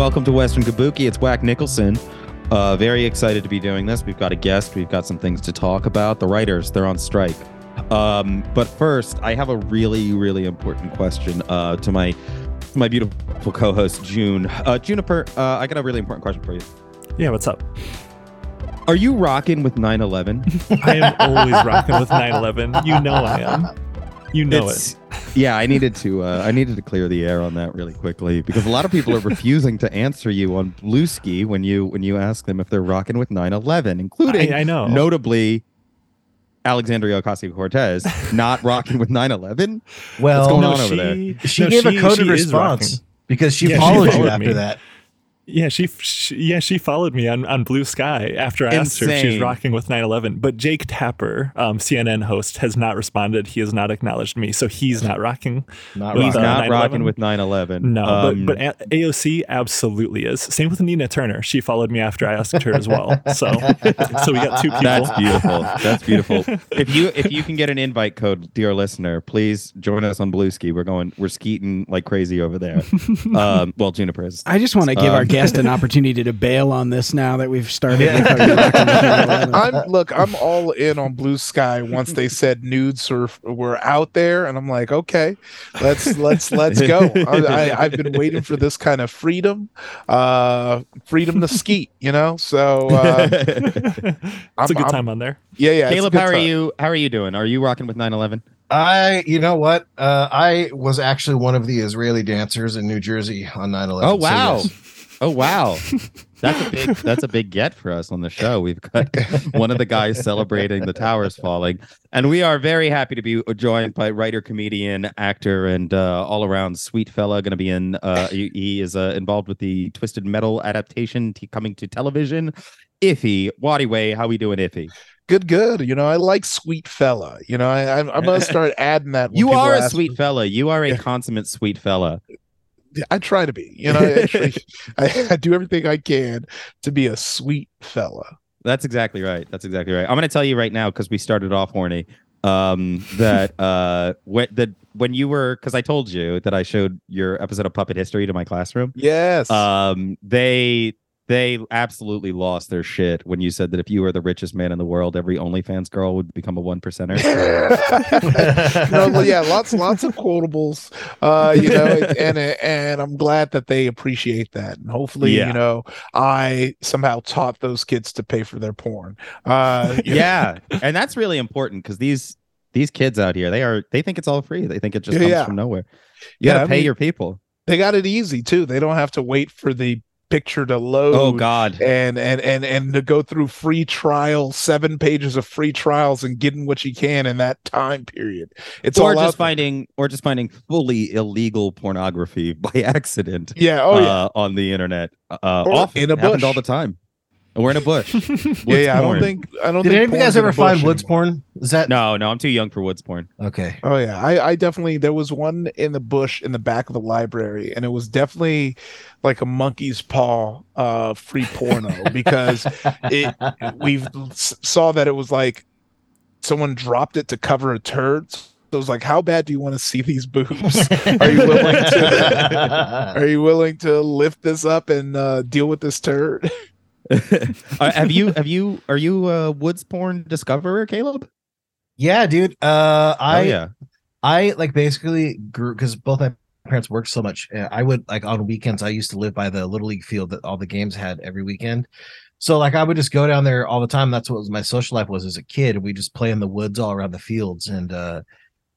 Welcome to Western Kabuki. It's Whack Nicholson. Uh, very excited to be doing this. We've got a guest. We've got some things to talk about. The writers, they're on strike. Um, but first, I have a really, really important question uh, to my my beautiful co-host June. Uh, Juniper, uh, I got a really important question for you. Yeah, what's up? Are you rocking with 9/11? I am always rocking with 9/11. You know I am. You know It's- Yeah, I needed to uh, I needed to clear the air on that really quickly because a lot of people are refusing to answer you on Bluesky when you when you ask them if they're rocking with 9/11, including I, I know. notably Alexandria Ocasio Cortez not rocking with 9/11. Well, What's going no, on over she, there? she no, gave a coded response because she Yeah, she followed you after me. that. Yeah, she, she yeah she followed me on, on Bluesky after I asked her if she's rocking with 9/11. But Jake Tapper, um, CNN host, has not responded. He has not acknowledged me, so he's not rocking. Not With, He's uh, not 9/11? rocking with 9/11. No, Um, but but A- AOC absolutely is. Same with Nina Turner. She followed me after I asked her as well. So so we got two people. That's beautiful. That's beautiful. if you if you can get an invite code, dear listener, please join us on Bluesky. We're going we're skeeting like crazy over there. Um, well, Juniper is. I just want to give our Um, guest an opportunity to bail on this now that we've started. Yeah. with our Rockin' with 9/11. I'm look, I'm all in on Bluesky once they said nudes were were out there, and I'm like, okay, let's let's let's go. I, I, I've been waiting for this kind of freedom, uh, freedom to skeet, you know. So uh, it's a I'm- good I'm- time on there. yeah, yeah. Caleb, good how are time. you? How are you doing? Are you rocking with 9/11? I, you know what? Uh, I was actually one of the Israeli dancers in New Jersey on 9 11. Oh wow! Oh wow! That's a big that's a big get for us on the show. We've got one of the guys celebrating the towers falling, and we are very happy to be joined by writer, comedian, actor, and uh, all around sweet fella. Going to be in. Uh, he, he is uh, involved with the Twisted Metal adaptation t- coming to television. Ify, Waddy Way, how we doing, Ify? Good, good. You know, I like sweet fella. You know, I, I'm, I'm gonna start adding that. You are a sweet me. fella. You are a consummate sweet fella. I try to be. You know, I, try- I, I do everything I can to be a sweet fella. That's exactly right. That's exactly right. I'm going to tell you right now because we started off horny. Um, that uh, when that when you were because I told you that I showed your episode of Puppet History to my classroom. Yes. Um, they they absolutely lost their shit when you said that if you were the richest man in the world, every OnlyFans girl would become a one percenter. no, yeah, lots, lots of quotables, uh, you know, and and I'm glad that they appreciate that, and hopefully, Yeah. you know, I somehow taught those kids to pay for their porn. Uh, you know, yeah, and that's really important because these these kids out here they are they think it's all free. They think it just comes yeah. from nowhere. You Yeah, got to I pay mean- your people. they got it easy too. They don't have to wait for the picture to load. Oh God. And and and and to go through free trial, seven pages of free trials, and getting what you can in that time period. It's or all just finding or just finding fully illegal pornography by accident Yeah. Oh yeah. uh, on the internet uh often in a happened bush. all the time we're in a bush yeah. Yeah. I don't porn. think. I don't Did think. any of you porn's guys in a ever find bush woods anymore. porn? Is that no no i'm too young for woods porn okay? Oh yeah, I, I definitely there was one in the bush in the back of the library, and it was definitely like a monkey's paw uh free porno because it we saw that it was like someone dropped it to cover a turd. So it was like, how bad do you want to see these boobs? Are you willing to are you willing to lift this up and uh, deal with this turd? Uh, have you have you are you a woods porn discoverer caleb yeah, dude. Uh, I oh yeah I like basically grew because both my parents worked so much. I would like on weekends. I used to live by the little league field that all the games had every weekend. So like I would just go down there all the time. That's what was my social life was as a kid. We just play in the woods all around the fields and uh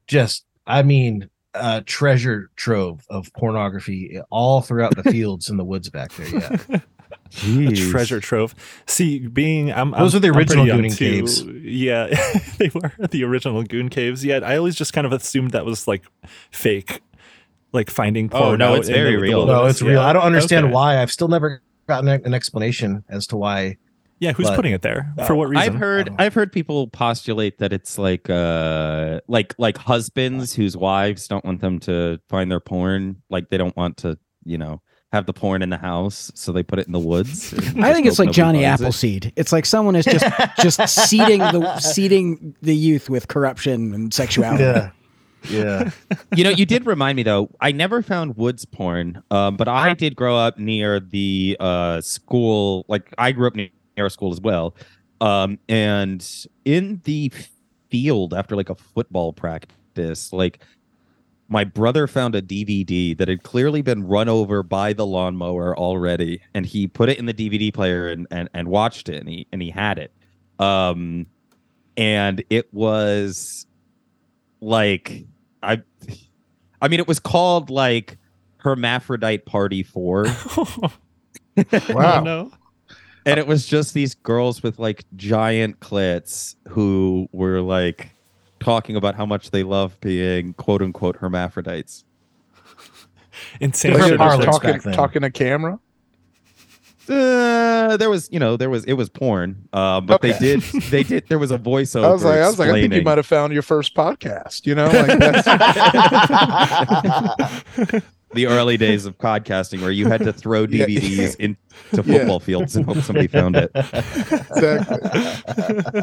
just I mean uh treasure trove of pornography all throughout the fields in the woods back there. Yeah. a treasure trove. See, being I'm Those I'm, are the original young Gooning too. caves. Yeah, they were the original goon caves. Yeah, I always just kind of assumed that was like fake, like finding Oh, porn. no, it's in the- very the real. no, wilderness. it's real. I don't understand Okay. why. I've still never gotten an explanation as to why. Yeah, who's but- putting it there for what reason? I've heard I've heard people postulate that it's like uh like like husbands whose wives don't want them to find their porn like they don't want to you know have the porn in the house so they put it in the woods. I think it's like Johnny finds it. Appleseed. It's like someone is just just seeding the seeding the youth with corruption and sexuality. Yeah. Yeah. you know, you did remind me though. I never found woods porn, um, but I did grow up near the uh, school. Like I grew up near a school as well, um, and in the field after like a football practice, like my brother found a DVD that had clearly been run over by the lawnmower already, and he put it in the DVD player and and, and watched it, and he and he had it, um, and it was like I, I mean, it was called like Hermaphrodite Party Four, Wow. No. and it was just these girls with like giant clits who were like talking about how much they love being quote unquote hermaphrodites. Insane. Were Like, there shit. parlors talking, back talking to camera. Uh, there was, you know, there was it was porn, uh, but they did, they did. There was a voiceover. I was like, I was like, I think you might have found your first podcast. You know, like that's, the early days of podcasting where you had to throw Yeah. DVDs into Yeah. football fields and hope somebody found it. exactly.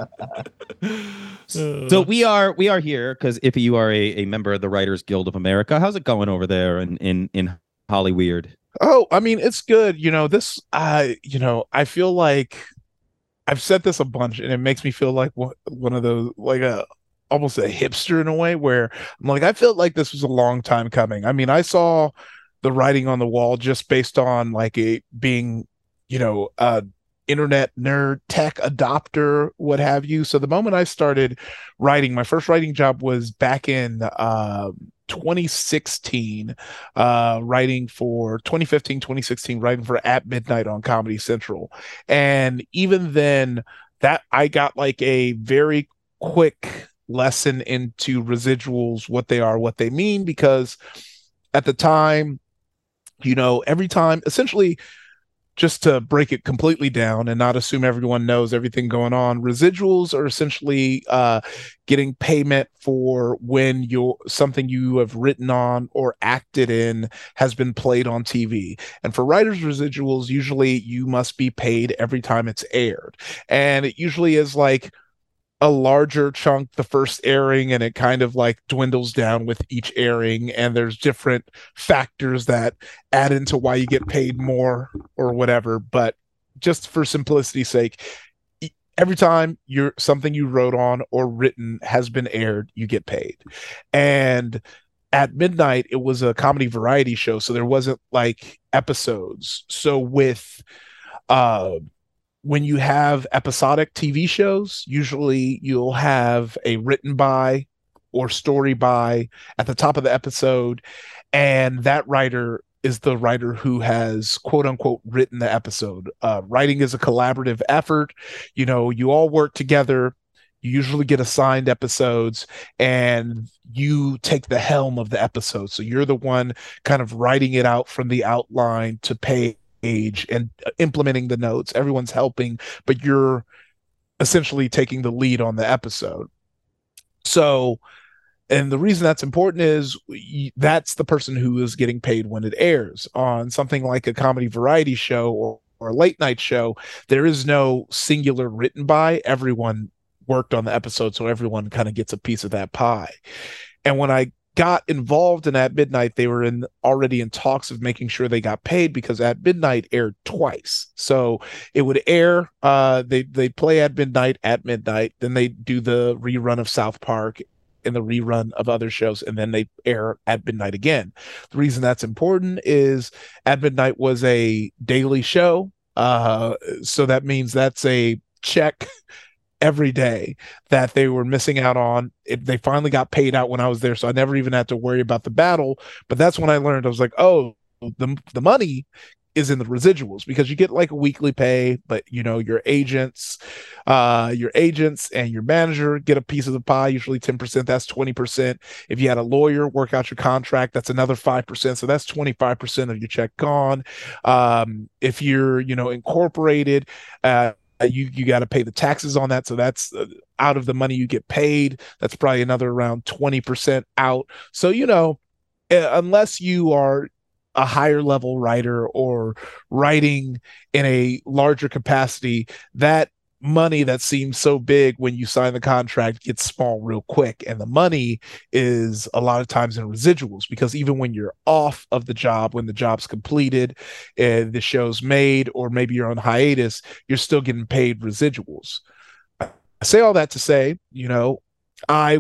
So we are we are here because if you are a, a member of the Writers Guild of America, how's it going over there in in in Hollyweird? Oh, I mean, it's good. You know, this, I, you know, I feel like I've said this a bunch, and it makes me feel like one, of those, like a almost a hipster in a way, where I'm like, I felt like this was a long time coming. I mean, I saw the writing on the wall just based on like a being, you know, internet nerd, tech adopter, what have you. So the moment I started writing, my first writing job was back in uh, 2016 uh writing for 2015 2016 writing for at midnight on comedy central. And even then that i got like a very quick lesson into residuals what they are what they mean because at the time you know every time essentially just to break it completely down and not assume everyone knows everything going on residuals are essentially uh getting payment for when your something you have written on or acted in has been played on TV. And for writers residuals, usually you must be paid every time it's aired. And it usually is like a larger chunk the first airing and it kind of like dwindles down with each airing and there's different factors that add into why you get paid more or whatever. But just for simplicity's sake every time you're something you wrote on or written has been aired you get paid. And at midnight it was a comedy variety show so there wasn't like episodes. So with uh when you have episodic TV shows, usually you'll have a written by or story by at the top of the episode, and that writer is the writer who has quote unquote written the episode. Uh, writing is a collaborative effort. You know, you all work together. You usually get assigned episodes and you take the helm of the episode. So you're the one kind of writing it out from the outline to pay age and uh, implementing the notes. Everyone's helping, but you're essentially taking the lead on the episode. So, and the reason that's important is that's the person who is getting paid when it airs on something like a comedy variety show or, or a late night show. There is no singular written by. Everyone worked on the episode, so everyone kind of gets a piece of that pie. And when I got involved in at midnight they were in already in talks of making sure they got paid because at midnight aired twice. So it would air uh they they play at midnight at midnight then they do the rerun of south park and the rerun of other shows and then they air at midnight again. The reason that's important is at midnight was a daily show uh so that means that's a check every day that they were missing out on. It, they finally got paid out when I was there, so I never even had to worry about the battle. But that's when I learned I was like, oh, the the money is in the residuals because you get like a weekly pay, but you know your agents, uh, your agents and your manager get a piece of the pie. Usually ten percent. That's twenty percent. If you had a lawyer work out your contract, that's another five percent. So that's twenty five percent of your check gone. Um, if you're you know incorporated, uh, you you got to pay the taxes on that. So that's uh, out of the money you get paid that's probably another around 20% out. So you know uh, unless you are a higher level writer or writing in a larger capacity that money that seems so big when you sign the contract gets small real quick. And the money is a lot of times in residuals because even when you're off of the job when the job's completed and the show's made or maybe you're on hiatus you're still getting paid residuals. I say all that to say you know i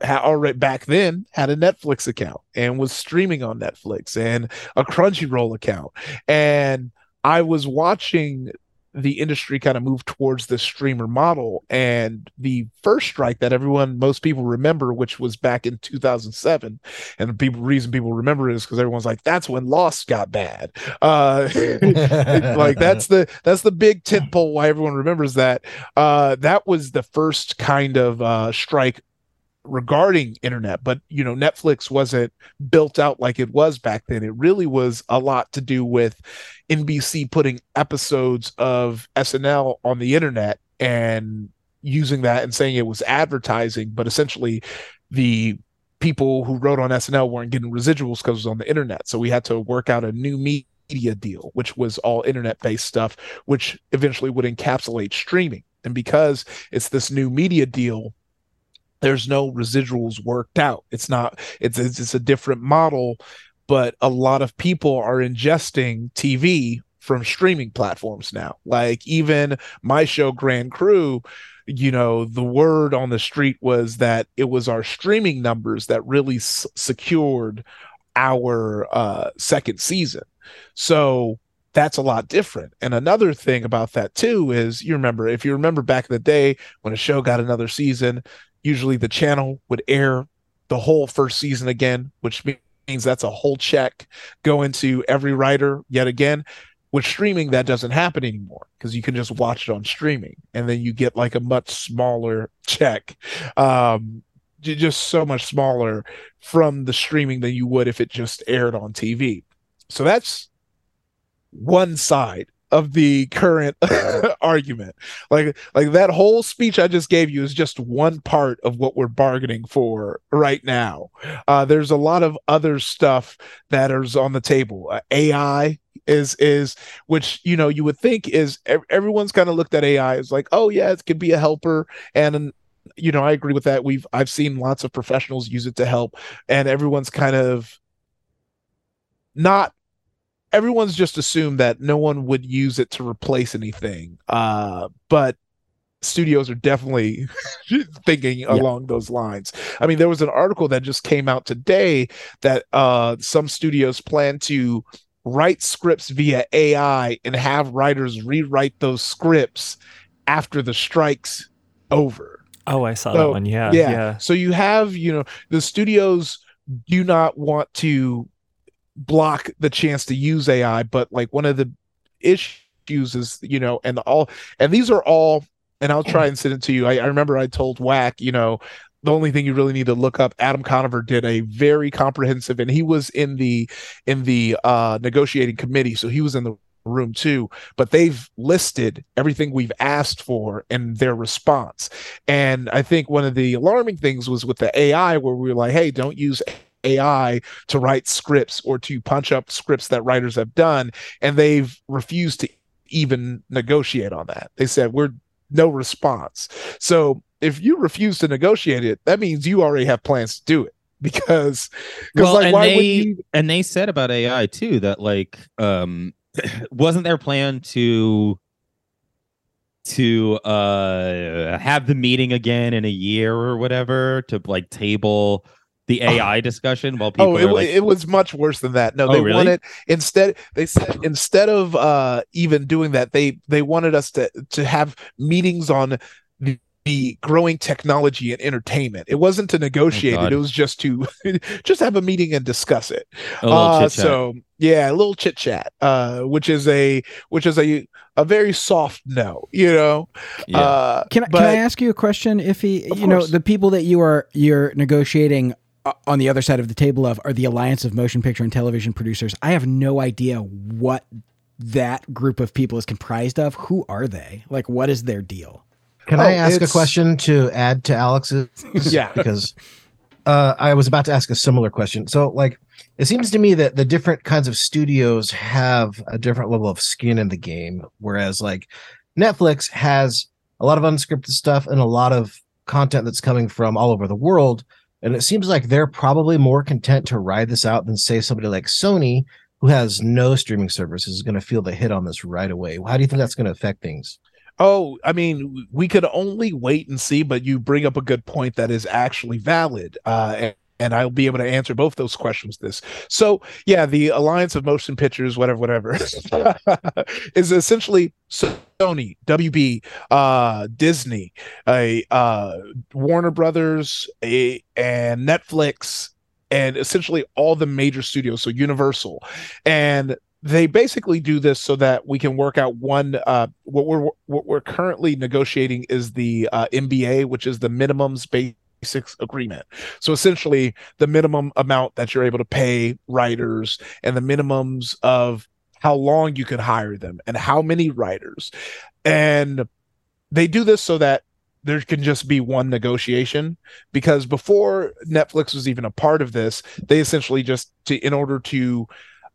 had already back then had a netflix account and was streaming on netflix and a crunchyroll account. And i was watching the industry kind of moved towards the streamer model. And the first strike that everyone, most people remember, which was back in 2007, and the people reason people remember it is because everyone's like, that's when Lost got bad. Uh, like that's the that's the big tent pole why everyone remembers that. Uh, that was the first kind of uh, strike regarding internet but you know netflix wasn't built out like it was back then. It really was a lot to do with nbc putting episodes of snl on the internet and using that and saying it was advertising but essentially the people who wrote on snl weren't getting residuals because it was on the internet. So we had to work out a new media deal which was all internet based stuff which eventually would encapsulate streaming. And because it's this new media deal there's no residuals worked out. It's not. It's it's, it's a different model, but a lot of people are ingesting TV from streaming platforms now. Like even my show Grand Crew, you know, the word on the street was that it was our streaming numbers that really s- secured our uh, second season. So that's a lot different. And another thing about that too is you remember if you remember back in the day when a show got another season, usually the channel would air the whole first season again, which means that's a whole check going to every writer yet again. With streaming, that doesn't happen anymore because you can just watch it on streaming and then you get like a much smaller check. Um, just so much smaller from the streaming than you would if it just aired on TV. So that's one side of the current argument. Like like that whole speech I just gave you is just one part of what we're bargaining for right now. Uh, there's a lot of other stuff that is on the table. Uh, AI is is which you know you would think is everyone's kind of looked at AI as like oh yeah it could be a helper and you know I agree with that. We've I've seen lots of professionals use it to help and everyone's kind of not everyone's just assumed that no one would use it to replace anything. Uh, but studios are definitely thinking yeah. along those lines. I mean, there was an article that just came out today that uh, some studios plan to write scripts via AI and have writers rewrite those scripts after the strikes over. Oh, I saw so, that one. Yeah, yeah. Yeah. So you have, you know, the studios do not want to block the chance to use AI, but like one of the issues is, you know, and all, and these are all, and I'll try and send it to you. I, I remember I told Whack, you know, the only thing you really need to look up adam conover did a very comprehensive and he was in the in the uh negotiating committee so he was in the room too but they've listed everything we've asked for and their response and i think one of the alarming things was with the ai where we were like hey don't use AI to write scripts or to punch up scripts that writers have done, and they've refused to even negotiate on that. They said we're no response. So if you refuse to negotiate it, that means you already have plans to do it because well, like, and they you... and they said about AI too that like um wasn't their plan to to uh have the meeting again in a year or whatever to like table the AI oh. discussion while people. Oh, it, like... it was much worse than that. No, oh, they really? wanted instead. They said instead of uh, even doing that, they they wanted us to to have meetings on the, the growing technology and entertainment. It wasn't to negotiate oh, it; it was just to just have a meeting and discuss it. Uh, so yeah, a little chit chat, uh, which is a which is a a very soft no, you know. Yeah. Uh, can, but, can I ask you a question? If he, you course. know, the people that you are you're negotiating on the other side of the table of are the Alliance of Motion Picture and Television Producers. I have no idea what that group of people is comprised of. Who are they? Like, what is their deal? Can oh, I ask a question to add to Alex's? yeah, because uh, I was about to ask a similar question. So, like, it seems to me that the different kinds of studios have a different level of skin in the game, whereas like Netflix has a lot of unscripted stuff and a lot of content that's coming from all over the world. And it seems like they're probably more content to ride this out than say somebody like Sony, who has no streaming services, is going to feel the hit on this right away. How do you think that's going to affect things? Oh, I mean, we could only wait and see, but you bring up a good point that is actually valid. Uh, and, I'll be able to answer both those questions. This so yeah, the Alliance of Motion Pictures, whatever, whatever, is essentially Sony, WB, uh, Disney, a uh, Warner Brothers, a and Netflix, and essentially all the major studios, so Universal, and they basically do this so that we can work out one uh, what we're what we're currently negotiating is the uh, MBA which is the minimums basics agreement. So essentially the minimum amount that you're able to pay writers and the minimums of how long you can hire them and how many writers. And they do this so that there can just be one negotiation because before Netflix was even a part of this, they essentially just to in order to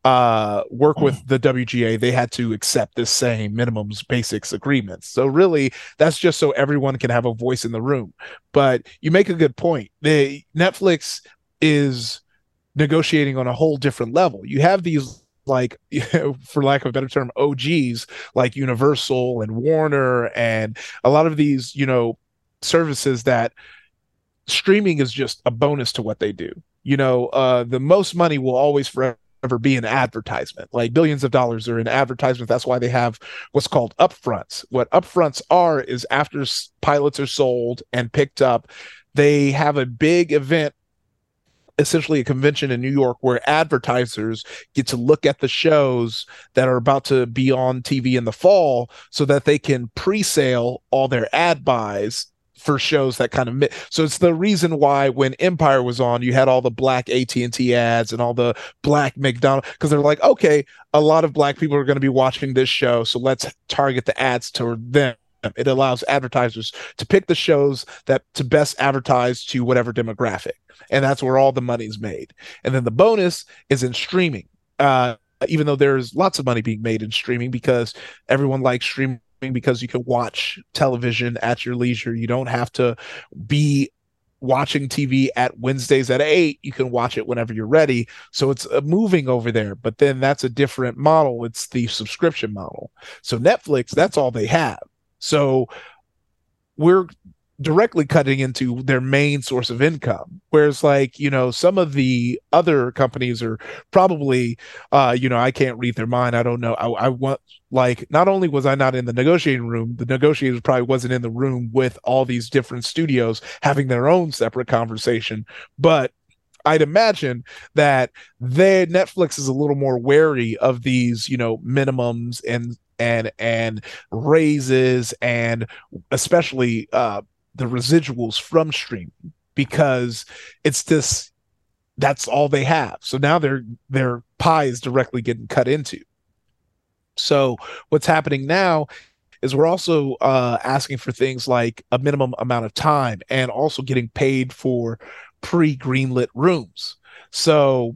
uh, work with the WGA, they had to accept this same minimums basics agreements. So really, that's just so everyone can have a voice in the room. But you make a good point. The Netflix is negotiating on a whole different level. You have these like for lack of a better term OGs like Universal and Warner and a lot of these, you know, services that streaming is just a bonus to what they do. You know, uh the most money will always forever ever be an advertisement. Like billions of dollars are in advertisement. That's why they have what's called upfronts. What upfronts are is after pilots are sold and picked up, they have a big event essentially a convention in New York where advertisers get to look at the shows that are about to be on TV in the fall so that they can pre-sale all their ad buys for shows that kind of so it's the reason why when empire was on you had all the black at&t ads and all the black mcdonald because they're like okay a lot of black people are going to be watching this show so let's target the ads toward them. It allows advertisers to pick the shows that to best advertise to whatever demographic and that's where all the money's made. And then the bonus is in streaming uh, even though there's lots of money being made in streaming because everyone likes streaming because you can watch television at your leisure. You don't have to be watching TV at Wednesdays at 8. You can watch it whenever you're ready. So it's uh, moving over there, but then that's a different model. It's the subscription model. So Netflix, that's all they have. So we're directly cutting into their main source of income. Whereas like you know some of the other companies are probably uh you know i can't read their mind. I don't know. I, I want like not only was i not in the negotiating room the negotiators probably wasn't in the room with all these different studios having their own separate conversation. But I'd imagine that their Netflix is a little more wary of these, you know, minimums and and and raises and especially uh the residuals from streaming because it's this that's all they have. So now their their pie is directly getting cut into. So what's happening now is we're also uh, asking for things like a minimum amount of time and also getting paid for pre-greenlit rooms. So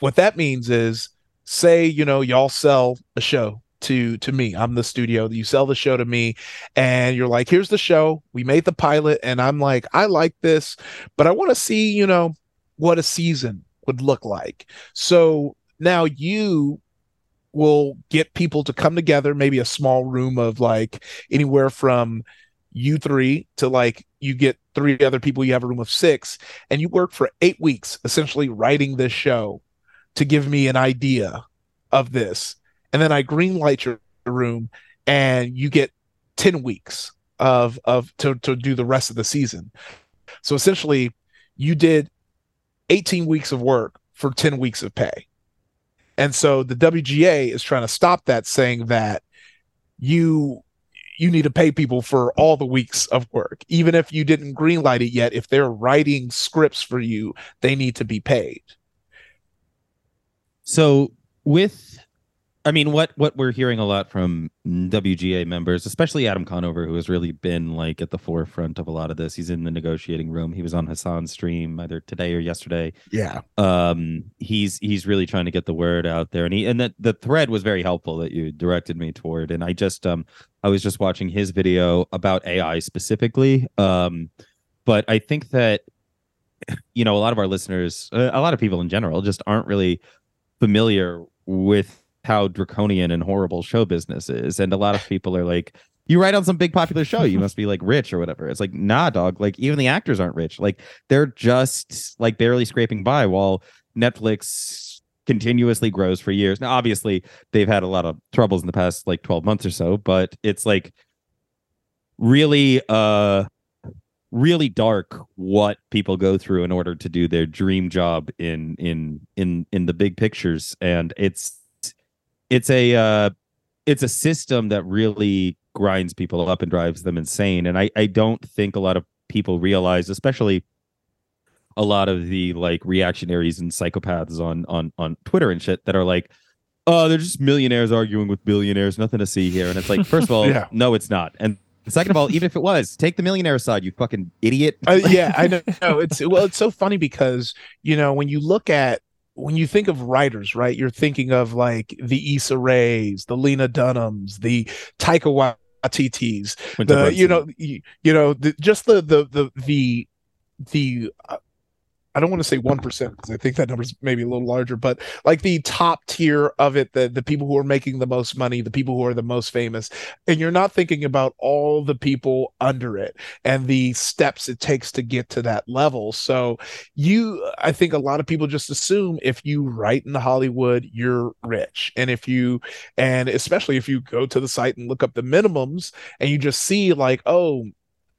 what that means is say you know y'all sell a show to to me. I'm the studio. You sell the show to me. And you're like here's the show. We made the pilot. And i'm like i like this but i want to see you know what a season would look like. So now you will get people to come together maybe a small room of like anywhere from you three to like you get three other people you have a room of six and you work for eight weeks essentially writing this show to give me an idea of this and then I green light your room, and you get ten weeks of of to to do the rest of the season. So essentially, you did eighteen weeks of work for ten weeks of pay, and so the WGA is trying to stop that, saying that you you need to pay people for all the weeks of work. Even if you didn't greenlight it yet if they're writing scripts for you they need to be paid. So with I mean, what what we're hearing a lot from WGA members, especially Adam Conover, who has really been like at the forefront of a lot of this. He's in the negotiating room. He was on Hasan's stream either today or yesterday. Yeah. Um, he's he's really trying to get the word out there, and he and that the thread was very helpful that you directed me toward. And I just um I was just watching his video about AI specifically. Um, but I think that you know a lot of our listeners, a lot of people in general, just aren't really familiar with how draconian and horrible show business is. And a lot of people are like, you write on some big popular show, you must be like rich or whatever. It's like, nah, dog. Like even the actors aren't rich. Like they're just like barely scraping by while Netflix continuously grows for years. Now, obviously, they've had a lot of troubles in the past like 12 months or so, but it's like really uh really dark what people go through in order to do their dream job in in in in the big pictures and it's it's a uh, it's a system that really grinds people up and drives them insane. And I I don't think a lot of people realize, especially a lot of the like reactionaries and psychopaths on on on Twitter and shit that are like, oh, they're just millionaires arguing with billionaires, nothing to see here. And it's like, first of all, yeah. no, it's not. And second of all, even if it was, take the millionaire side, you fucking idiot. uh, yeah, I know. It's well, it's so funny because you know when you look at when you think of writers, right, you're thinking of like the Issa Rays, the Lena Dunhams, the Taika Waititis, the you know, you, you know, the, just the the the the the uh, I don't want to say 1% because I think that number is maybe a little larger, but like the top tier of it, the, the people who are making the most money, the people who are the most famous. And you're not thinking about all the people under it and the steps it takes to get to that level. So you, I think a lot of people just assume if you write in the Hollywood, you're rich. And if you, and especially if you go to the site and look up the minimums and you just see like, oh,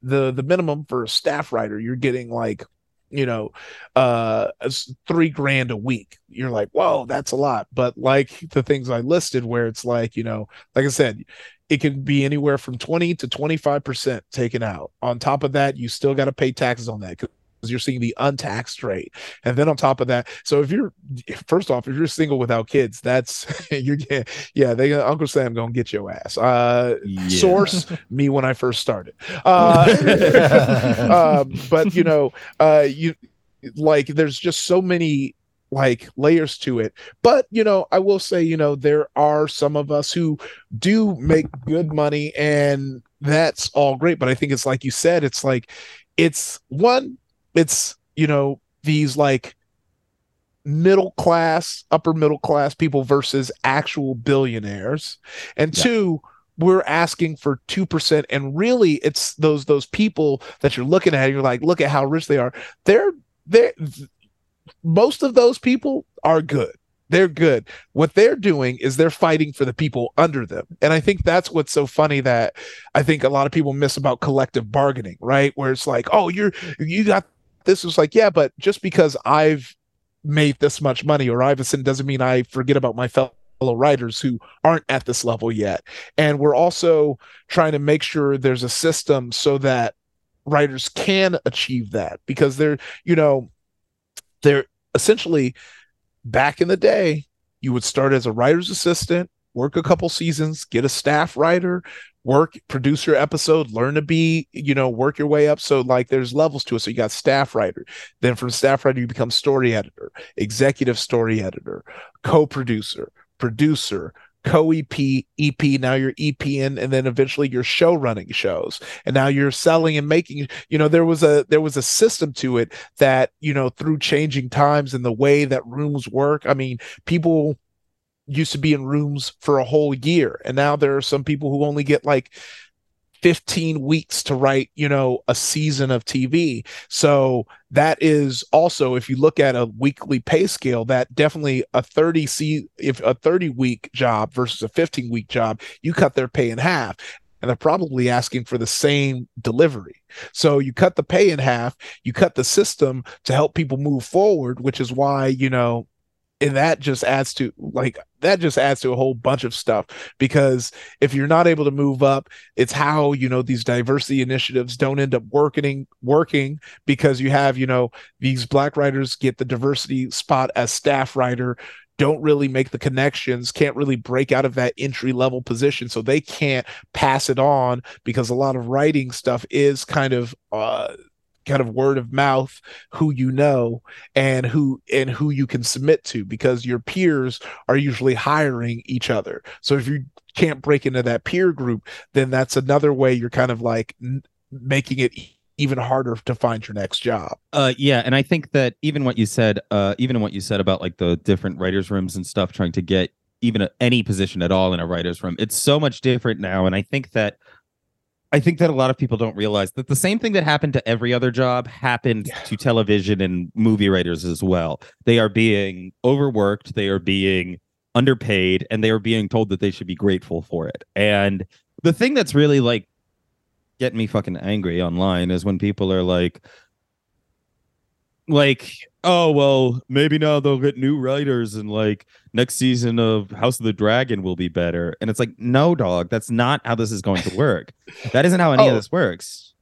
the the minimum for a staff writer you're getting like you know, uh, three grand a week. You're like, whoa, that's a lot. But like the things I listed, where it's like, you know, like I said, it can be anywhere from 20 to 25% taken out. On top of that, you still got to pay taxes on that you're seeing the untaxed rate. And then on top of that, so if you're first off, if you're single without kids, that's you're yeah, they Uncle Sam gonna get your ass. Uh yeah. source me when I first started. Uh, um, but you know, uh you like there's just so many like layers to it. But you know, I will say, you know, there are some of us who do make good money and that's all great. But I think it's like you said, it's like it's one it's you know these like middle class upper middle class people versus actual billionaires. And yeah. two we're asking for 2% and really it's those those people that you're looking at you're like look at how rich they are. They're they're most of those people are good. They're good. What they're doing is they're fighting for the people under them. And i think that's what's so funny that i think a lot of people miss about collective bargaining right? Where it's like oh you're you got this was like, yeah, but just because I've made this much money or Iverson doesn't mean I forget about my fellow writers who aren't at this level yet. And we're also trying to make sure there's a system so that writers can achieve that because they're, you know, they're essentially back in the day, you would start as a writer's assistant, work a couple seasons, get a staff writer, work, produce your episode, learn to be, you know, work your way up. So like there's levels to it. So you got staff writer. Then from staff writer, you become story editor, executive story editor, co-producer, producer, co-EP, EP, now you're EPing, and then eventually you're show running shows. And now you're selling and making, you know, there was a there was a system to it that, you know, through changing times and the way that rooms work. I mean, people used to be in rooms for a whole year. And now there are some people who only get like 15 weeks to write you know a season of tv so that is also if you look at a weekly pay scale that definitely a 30 c if a 30 week job versus a 15 week job you cut their pay in half. And they're probably asking for the same delivery. So you cut the pay in half, you cut the system to help people move forward, which is why, you know, and that just adds to like that just adds to a whole bunch of stuff because if you're not able to move up it's how you know these diversity initiatives don't end up working working because you have you know these black writers get the diversity spot as staff writer don't really make the connections, can't really break out of that entry level position. So they can't pass it on because a lot of writing stuff is kind of uh kind of word of mouth who you know and who and who you can submit to because your peers are usually hiring each other so if you can't break into that peer group then that's another way you're kind of like n- making it even harder to find your next job. Uh, yeah, and I think that even what you said, uh, even what you said about like the different writers' rooms and stuff, trying to get even a, any position at all in a writers' room, it's so much different now. And I think that, I think that a lot of people don't realize that the same thing that happened to every other job happened yeah. to television and movie writers as well. They are being overworked, they are being underpaid, and they are being told that they should be grateful for it. And the thing that's really like getting me fucking angry online is when people are like like oh well maybe now they'll get new writers and like next season of house of the dragon will be better. And it's like no dog that's not how this is going to work. That isn't how any oh. of this works.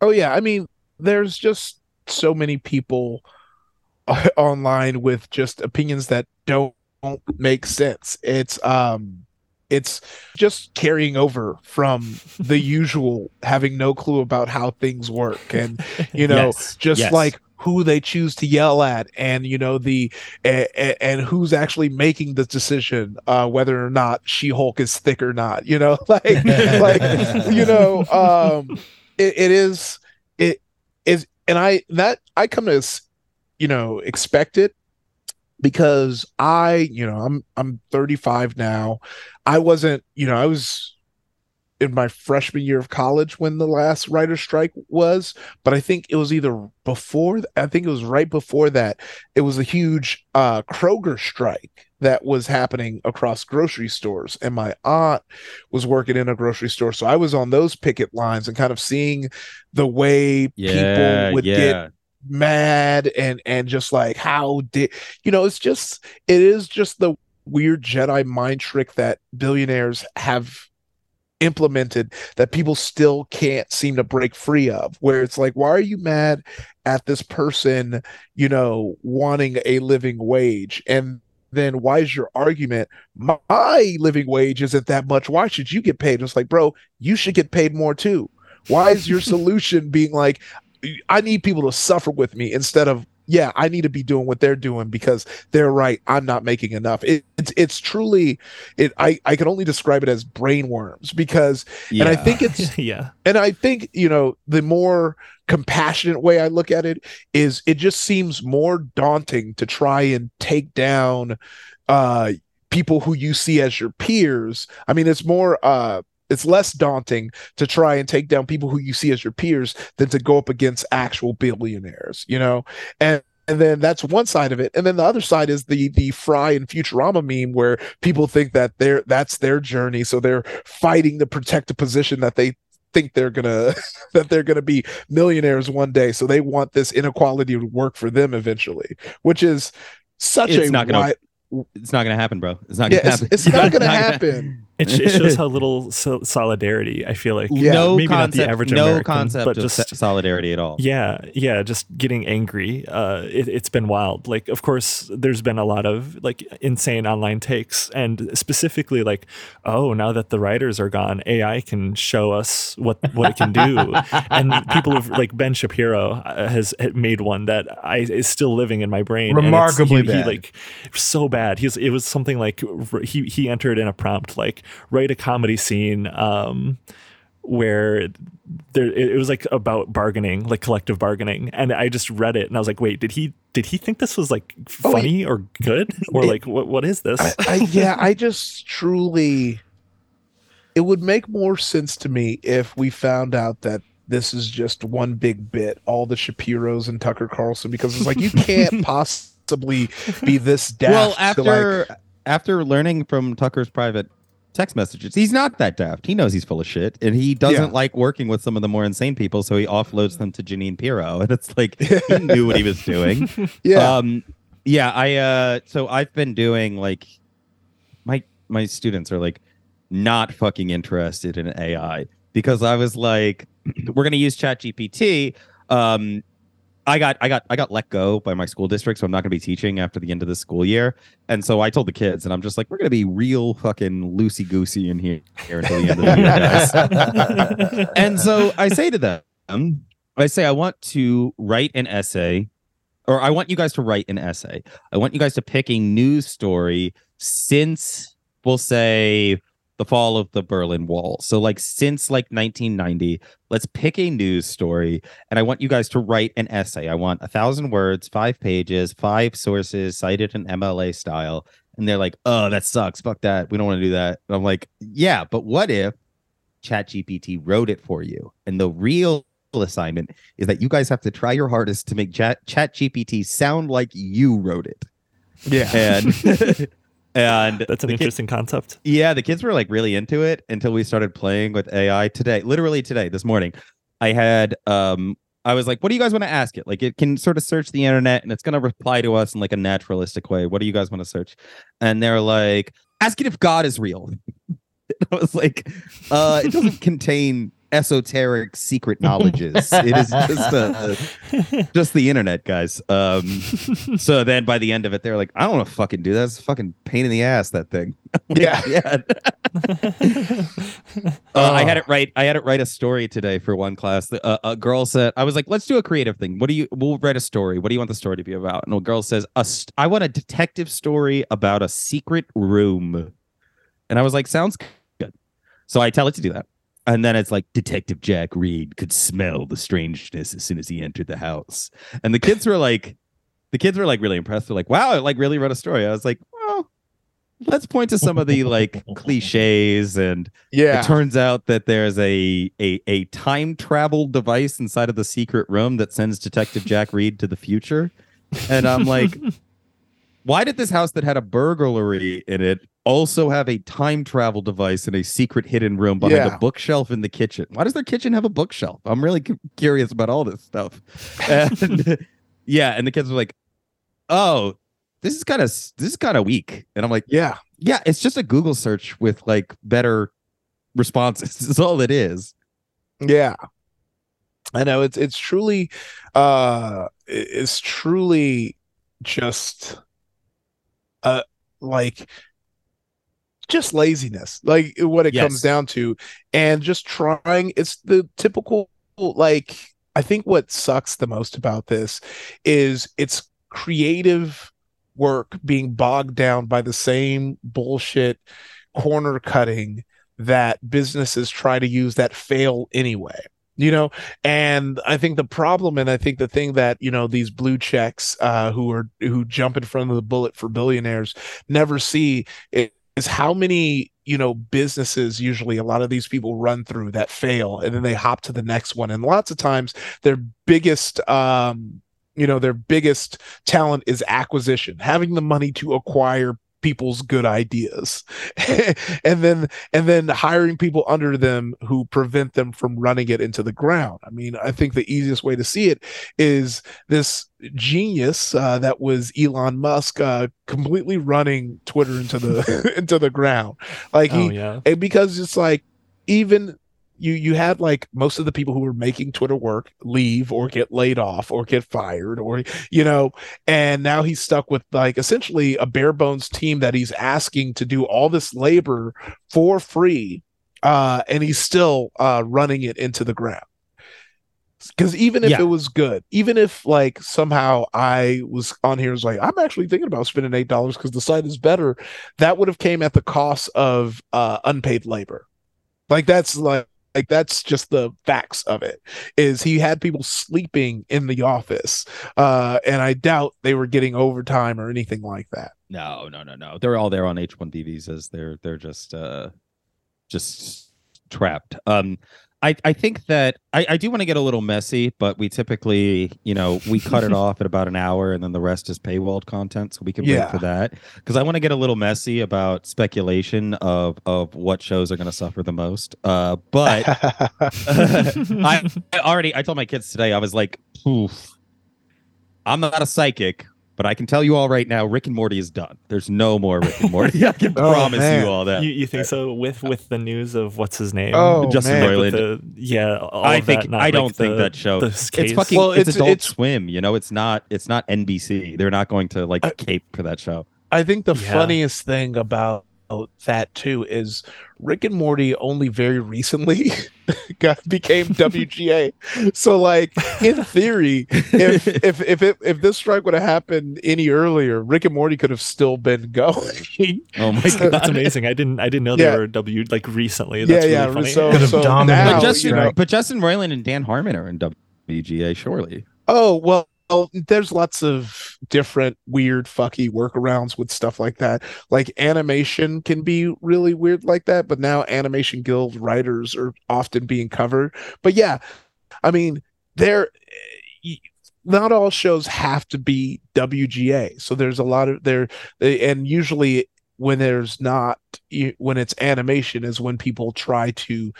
Oh yeah. I mean there's just so many people online with just opinions that don't make sense. It's um it's just carrying over from the usual having no clue about how things work and you know yes, just yes. like who they choose to yell at and you know the uh, and who's actually making the decision uh, whether or not she-hulk is thick or not you know like like you know um it, it is it is and i that i come to you know expect it because I, you know, I'm I'm 35 now. I wasn't, you know, I was in my freshman year of college when the last writer strike was, but I think it was either before I think it was right before that. It was a huge uh Kroger strike that was happening across grocery stores and my aunt was working in a grocery store so I was on those picket lines and kind of seeing the way yeah, people would yeah. get mad and and just like how did you know it's just it is just the weird jedi mind trick that billionaires have implemented that people still can't seem to break free of where it's like why are you mad at this person you know wanting a living wage? And then why is your argument my living wage isn't that much. Why should you get paid? It's like bro you should get paid more too. Why is your solution being like I need people to suffer with me instead of yeah, I need to be doing what they're doing because they're right. I'm not making enough. It, it's it's truly it. I I can only describe it as brain worms because, yeah. and I think it's yeah, and I think you know the more compassionate way I look at it is it just seems more daunting to try and take down uh people who you see as your peers. I mean, it's more uh it's less daunting to try and take down people who you see as your peers than to go up against actual billionaires, you know? And and then that's one side of it. And then the other side is the the fry and futurama meme where people think that they're that's their journey. So they're fighting to protect a position that they think they're gonna that they're gonna be millionaires one day. So they want this inequality to work for them eventually which is such it's a not gonna wide, it's not gonna happen bro. It's not gonna yeah, happen. it's, it's not gonna happen it, it shows how little so- solidarity I feel like. Yeah. No maybe concept, not the average no American, concept but just solidarity at all. Yeah, yeah, just getting angry. Uh, it, has been wild. Like, of course, there's been a lot of like insane online takes, and specifically like, oh, now that the writers are gone, AI can show us what what it can do. and people have like Ben Shapiro uh, has made one that I is still living in my brain. Remarkably he, bad. He, like so bad. He's it was something like he he entered in a prompt like write a comedy scene um, where there it was like about bargaining like collective bargaining. And i just read it and i was like wait did he did he think this was like oh, funny oh, or good? Or it, like what what is this? I, I, yeah i just truly it would make more sense to me if we found out that this is just one big bit all the shapiros and tucker carlson because it's like you can't possibly be this daft well after like, after learning from tucker's private text messages. He's not that daft. He knows he's full of shit, and he doesn't yeah. like working with some of the more insane people, so he offloads them to Jeanine Pirro. And it's like he knew what he was doing. yeah. Um, yeah. I uh, so I've been doing like my my students are like not fucking interested in AI because I was like, we're gonna use Chat GPT. Um, I got I got I got let go by my school district, so I'm not going to be teaching after the end of the school year. And so I told the kids, and I'm just like, we're going to be real fucking loosey goosey in here, here until the end of the year, guys. and so I say to them, I say I want to write an essay, or I want you guys to write an essay. I want you guys to pick a news story since we'll say the fall of the Berlin Wall. So like since like 1990, let's pick a news story and I want you guys to write an essay. I want a thousand words, five pages, five sources cited in MLA style. And they're like, oh, that sucks. Fuck that. We don't want to do that. And I'm like, yeah, but what if ChatGPT wrote it for you? And the real assignment is that you guys have to try your hardest to make Chat GPT sound like you wrote it. Yeah. And and that's an interesting kid, concept. Yeah, the kids were like really into it until we started playing with AI today. Literally today, this morning, I had um I was like, what do you guys want to ask it? Like it can sort of search the internet and it's gonna reply to us in like a naturalistic way. What do you guys want to search? And they're like, ask it if God is real. I was like, uh, it doesn't contain esoteric secret knowledges. it is just uh, just the internet, guys. Um, so then by the end of it, they're like, I don't want to fucking do that. It's fucking pain in the ass. That thing. Like, yeah, yeah. uh, I had it right. I had it write a story today for one class. Uh, a girl said, "I was like, let's do a creative thing. What do you? We'll write a story. What do you want the story to be about?" And a girl says, "A st- I want a detective story about a secret room." And I was like, "Sounds good." So I tell it to do that. And then it's like Detective Jack Reed could smell the strangeness as soon as he entered the house. And the kids were like, the kids were like really impressed. They're like, wow, I like really wrote a story. I was like, well, let's point to some of the like cliches. And yeah, it turns out that there's a, a a time travel device inside of the secret room that sends Detective Jack Reed to the future. And I'm like, why did this house that had a burglary in it also have a time travel device in a secret hidden room behind yeah. a bookshelf in the kitchen. Why does their kitchen have a bookshelf? I'm really c- curious about all this stuff. And yeah, and the kids were like, "Oh, this is kind of this is kind of weak." And I'm like, "Yeah, yeah, it's just a Google search with like better responses. Is all it is." Yeah. I know it's it's truly uh it's truly just uh like just laziness like what it yes. comes down to and just trying it's the typical like i think what sucks the most about this is it's creative work being bogged down by the same bullshit corner cutting that businesses try to use that fail anyway you know and i think the problem and i think the thing that you know these blue checks uh who are who jump in front of the bullet for billionaires never see is how many you know businesses usually a lot of these people run through that fail and then they hop to the next one and lots of times their biggest um you know their biggest talent is acquisition having the money to acquire people's good ideas. And then and then hiring people under them who prevent them from running it into the ground. I mean i think the easiest way to see it is this genius uh, that was elon musk uh, completely running twitter into the into the ground. Like he oh, yeah. because it's like even you you had like most of the people who were making Twitter work leave or get laid off or get fired or you know, and now he's stuck with like essentially a bare bones team that he's asking to do all this labor for free, uh, and he's still uh, running it into the ground. Because even if yeah. it was good, even if like somehow I was on here was like I'm actually thinking about spending eight dollars because the site is better, that would have came at the cost of uh, unpaid labor. Like that's like like that's just the facts of it is he had people sleeping in the office uh and i doubt they were getting overtime or anything like that. No no no no. They're all there on h1b visas they're they're just uh just trapped. Um I, I think that I, I do want to get a little messy, but we typically, you know, we cut it off at about an hour and then the rest is paywalled content. So we can yeah. wait for that. Because I want to get a little messy about speculation of of what shows are going to suffer the most. Uh, but I, I already I told my kids today, I was like, Oof, I'm not a psychic, But I can tell you all right now, Rick and Morty is done. There's no more Rick and Morty. I can oh, promise man. you all that. You, you, think so? With with the news of what's his name? Oh, Justin Roiland. yeah, I think I don't like think the, that show. It's fucking. Well, it's, it's Adult it's, Swim. You know, it's not. It's not NBC. They're not going to like cape for that show. I think the yeah. funniest thing about Uh, that too is Rick and Morty only very recently got became WGA. So like in theory, if if if it, if this strike would have happened any earlier, Rick and Morty could have still been going. oh my god, that's amazing! I didn't I didn't know they were W like recently. That's yeah, really yeah. Funny. So, so now, but Justin, you know, but Justin Roiland and Dan Harmon are in WGA, surely. Oh well, well, there's lots of different weird fucky workarounds with stuff like that. Like animation can be really weird like that, but now animation guild writers are often being covered. But yeah, I mean, there eh, not all shows have to be WGA. So there's a lot of there eh, and usually when there's not when it's animation is when people try to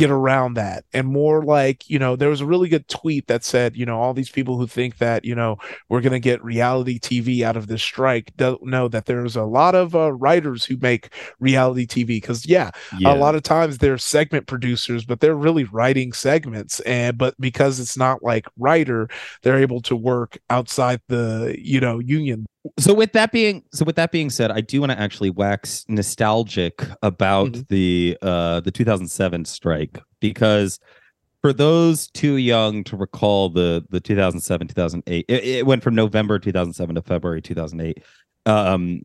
get around that. And more like you know there was a really good tweet that said you know all these people who think that you know we're going to get reality tv out of this strike don't know that there's a lot of uh, writers who make reality tv because yeah, yeah, a lot of times they're segment producers but they're really writing segments. And but because it's not like writer they're able to work outside the you know union. So with that being so with that being said i do want to actually wax nostalgic about mm-hmm. the uh the 2007 strike because for those too young to recall the the 2007 2008 it, it went from november 2007 to february 2008 um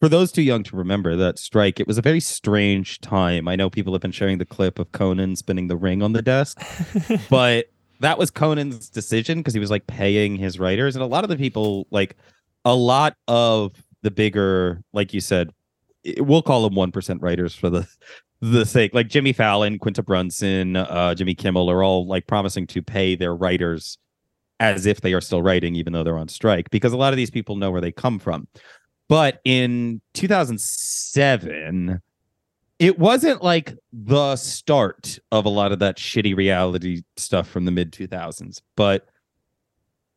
for those too young to remember that strike it was a very strange time. I know people have been sharing the clip of conan spinning the ring on the desk but that was conan's decision because he was like paying his writers and a lot of the people like a lot of the bigger, like you said, we'll call them one percent writers for the the sake. Like Jimmy Fallon, Quinta Brunson, uh, Jimmy Kimmel are all like promising to pay their writers as if they are still writing, even though they're on strike, because a lot of these people know where they come from. But in 2007, it wasn't like the start of a lot of that shitty reality stuff from the mid 2000s, but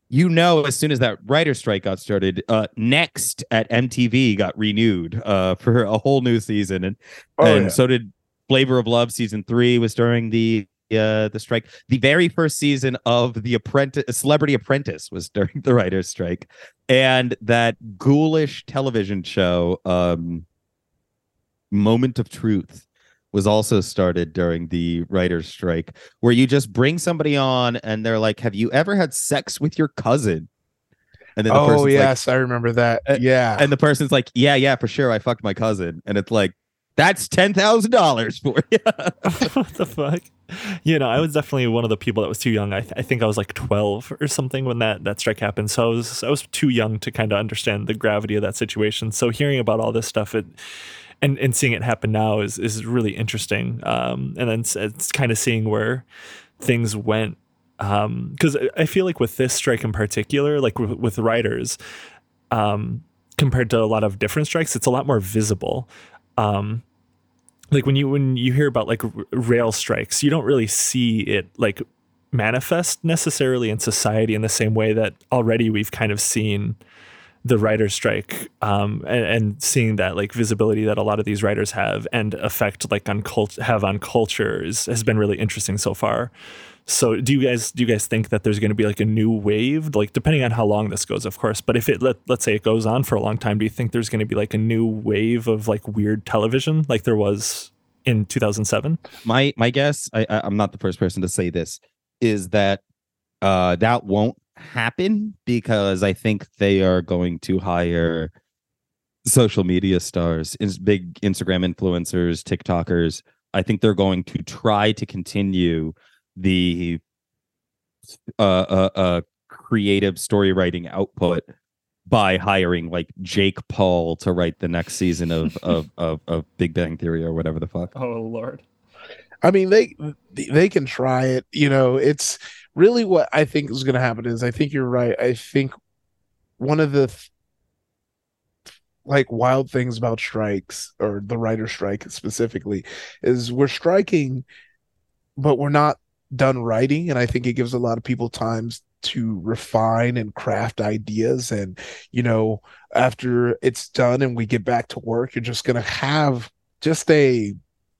you know, as soon as that writer strike got started, uh, next at MTV got renewed uh, for a whole new season, and oh, and yeah. so did Flavor of Love season three was during the uh, the strike. The very first season of the Apprentice, Celebrity Apprentice, was during the writer's strike, and that ghoulish television show, um, Moment of Truth, was also started during the writer's strike, where you just bring somebody on and they're like, "Have you ever had sex with your cousin?" And then the oh, person's like, oh yes, like, I remember that. Yeah, and the person's like, "Yeah, yeah, for sure, I fucked my cousin," and it's like, "That's ten thousand dollars for you." what the fuck? You know, I was definitely one of the people that was too young. I, th- I think I was like twelve or something when that that strike happened. So I was I was too young to kind of understand the gravity of that situation. So hearing about all this stuff, it and and seeing it happen now is is really interesting. Um, and then it's, it's kind of seeing where things went because um, I feel like with this strike in particular, like with, writers, um, compared to a lot of different strikes, it's a lot more visible. Um, like when you when you hear about like r- rail strikes, you don't really see it like manifest necessarily in society in the same way that already we've kind of seen the writer's strike um, and, and, seeing that like visibility that a lot of these writers have and effect like on cult have on cultures has been really interesting so far. So do you guys do you guys think that there's going to be like a new wave like depending on how long this goes of course but if it let, let's say it goes on for a long time do you think there's going to be like a new wave of like weird television like there was in 2007 my my guess I, i'm not the first person to say this is that uh that won't happen because I think they are going to hire social media stars, big Instagram influencers, TikTokers. I think they're going to try to continue the uh, uh, uh, creative story writing output by hiring like Jake Paul to write the next season of of, of, of Big Bang Theory or whatever the fuck. Oh Lord. I mean, they they can try it. You know, it's really what I think is going to happen is I think you're right. I think one of the th- like wild things about strikes or the writer strike specifically is we're striking, but we're not done writing, and I think it gives a lot of people times to refine and craft ideas and you know after it's done and we get back to work you're just going to have just a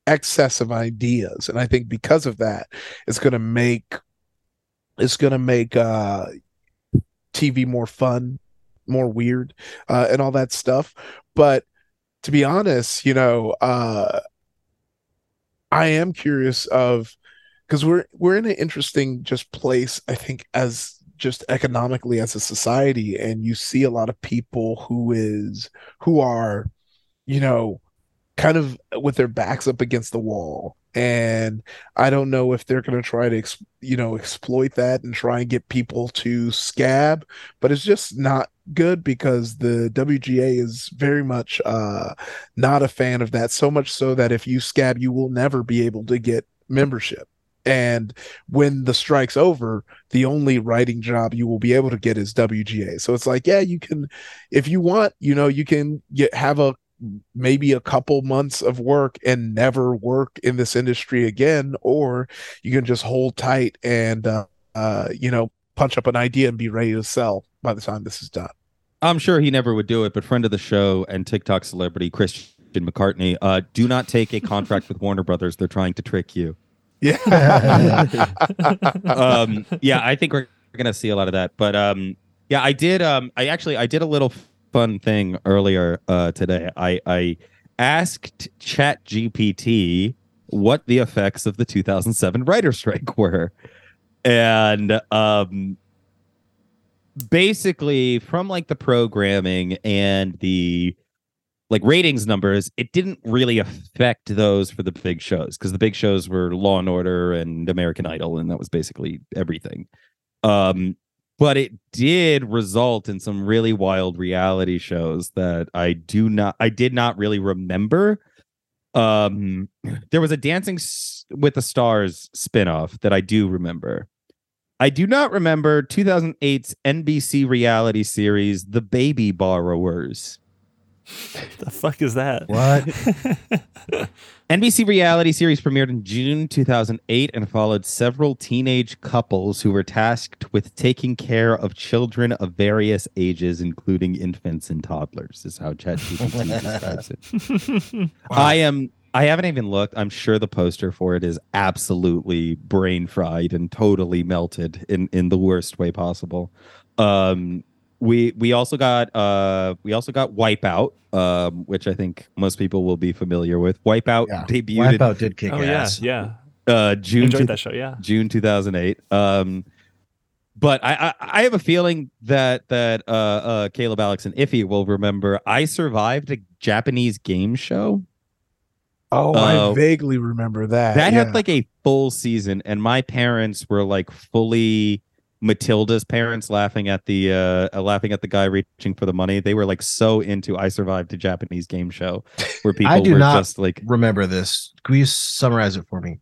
excess of ideas and i think because of that it's going to make it's going to make uh tv more fun more weird uh and all that stuff. But to be honest you know uh i am curious of because we're we're in an interesting just place i think as just economically as a society and you see a lot of people who is who are you know kind of with their backs up against the wall and i don't know if they're going to try to you know exploit that and try and get people to scab but it's just not good because the wga is very much uh not a fan of that so much so that if you scab you will never be able to get membership. And when the strike's over the only writing job you will be able to get is wga so it's like yeah you can if you want you know you can get have a maybe a couple months of work and never work in this industry again or you can just hold tight and uh, uh you know punch up an idea and be ready to sell by the time this is done i'm sure he never would do it but friend of the show and tiktok celebrity christian mccartney uh do not take a contract with warner brothers they're trying to trick you yeah. um, yeah, I think we're gonna see a lot of that. But um, yeah, I did. Um, I actually I did a little fun thing earlier uh, today. I I asked Chat GPT what the effects of the 2007 writer strike were, and um, basically from like the programming and the like ratings numbers, it didn't really affect those for the big shows because the big shows were Law and Order and American Idol, and that was basically everything. Um, but it did result in some really wild reality shows that I do not, I did not really remember. Um, there was a Dancing with the Stars spinoff that I do remember. I do not remember 2008's NBC reality series, The Baby Borrowers the fuck is that? What? NBC reality series premiered in June 2008 and followed several teenage couples who were tasked with taking care of children of various ages, including infants and toddlers. Is how ChatGPT describes it. wow. I am. I haven't even looked. I'm sure the poster for it is absolutely brain fried and totally melted in in the worst way possible. Um, we we also got uh we also got Wipeout, um, which I think most people will be familiar with. Wipeout yeah. debuted. Wipeout did kick oh, ass. Yeah, yeah. Uh, June enjoyed two, that show. Yeah, June 2008. Um, but I, I, I have a feeling that that uh, uh Caleb, Alex, and Ify will remember. I survived a Japanese game show. Oh, uh, I vaguely remember that. That yeah. had like a full season, and my parents were like fully Matilda's parents laughing at the uh laughing at the guy reaching for the money. They were like so into I survived a Japanese game show where people I do were not just like remember this. Can you summarize it for me?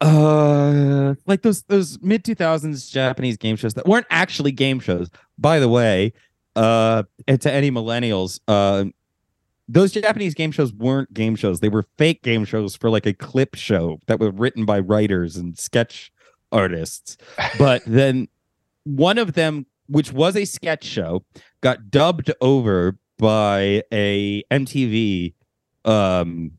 Uh like those those mid 2000s Japanese game shows that weren't actually game shows. By the way, uh to any millennials, uh those Japanese game shows weren't game shows. They were fake game shows for like a clip show that were written by writers and sketch artists. But then one of them, which was a sketch show, got dubbed over by a MTV um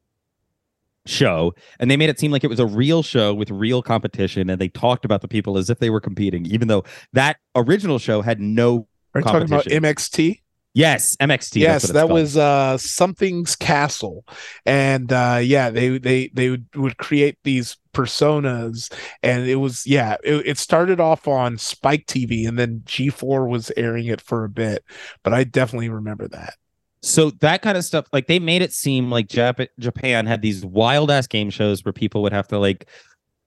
show and they made it seem like it was a real show with real competition and they talked about the people as if they were competing even though that original show had no are you talking about MXC Yes, MXC. Yes, that called. was uh something's castle, and uh yeah, they they they would, would create these personas, and it was yeah, it, it started off on Spike TV, and then G4 was airing it for a bit, but I definitely remember that. So that kind of stuff, like they made it seem like Jap- Japan had these wild ass game shows where people would have to like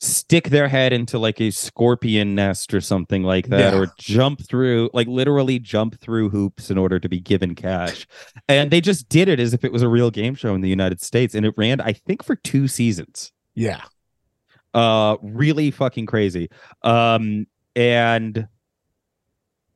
stick their head into like a scorpion nest or something like that yeah. or jump through like literally jump through hoops in order to be given cash. And they just did it as if it was a real game show in the united states and it ran i think for two seasons. Yeah. Uh really fucking crazy. Um and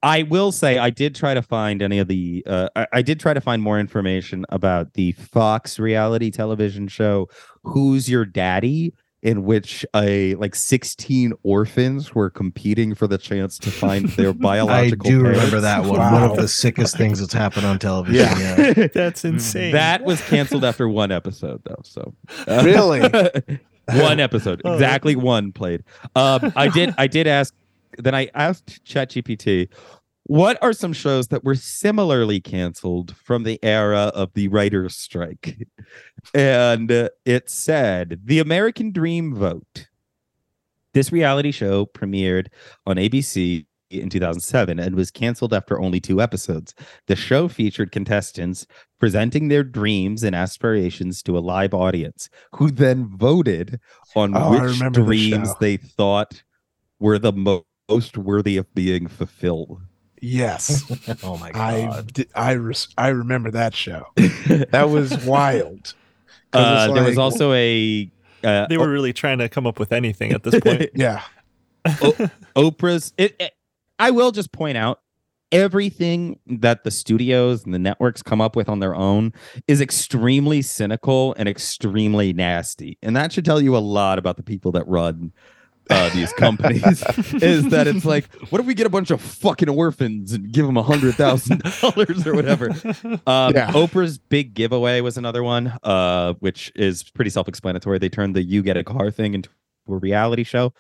I will say I did try to find any of the uh, I, I, did try to find more information about the Fox reality television show Who's Your Daddy in which a like 16 orphans were competing for the chance to find their biological I do parents. remember that one. One of the sickest things that's happened on television. Yeah. Yeah. That's insane. that was canceled after one episode though. So uh, Really? one episode. Oh. Exactly one played. Um I did I did ask then I asked ChatGPT what are some shows that were similarly canceled from the era of the writer's strike? And uh, it said The American Dream Vote. This reality show premiered on ABC in 2007 and was canceled after only two episodes. The show featured contestants presenting their dreams and aspirations to a live audience who then voted on Oh, which remember the dreams they thought were the mo- most worthy of being fulfilled. Yes. oh my god. di- I res- I remember that show. That was wild. Uh, it's there was also a uh, they were really trying to come up with anything at this point. yeah. Oprah's. It, it- I will just point out everything that the studios and the networks come up with on their own is extremely cynical and extremely nasty, and that should tell you a lot about the people that run. Uh, these companies is that it's like, what if we get a bunch of fucking orphans and give them a hundred thousand dollars or whatever? Um, Yeah. Oprah's big giveaway was another one, uh, which is pretty self-explanatory. They turned the "you get a car" thing into a reality show.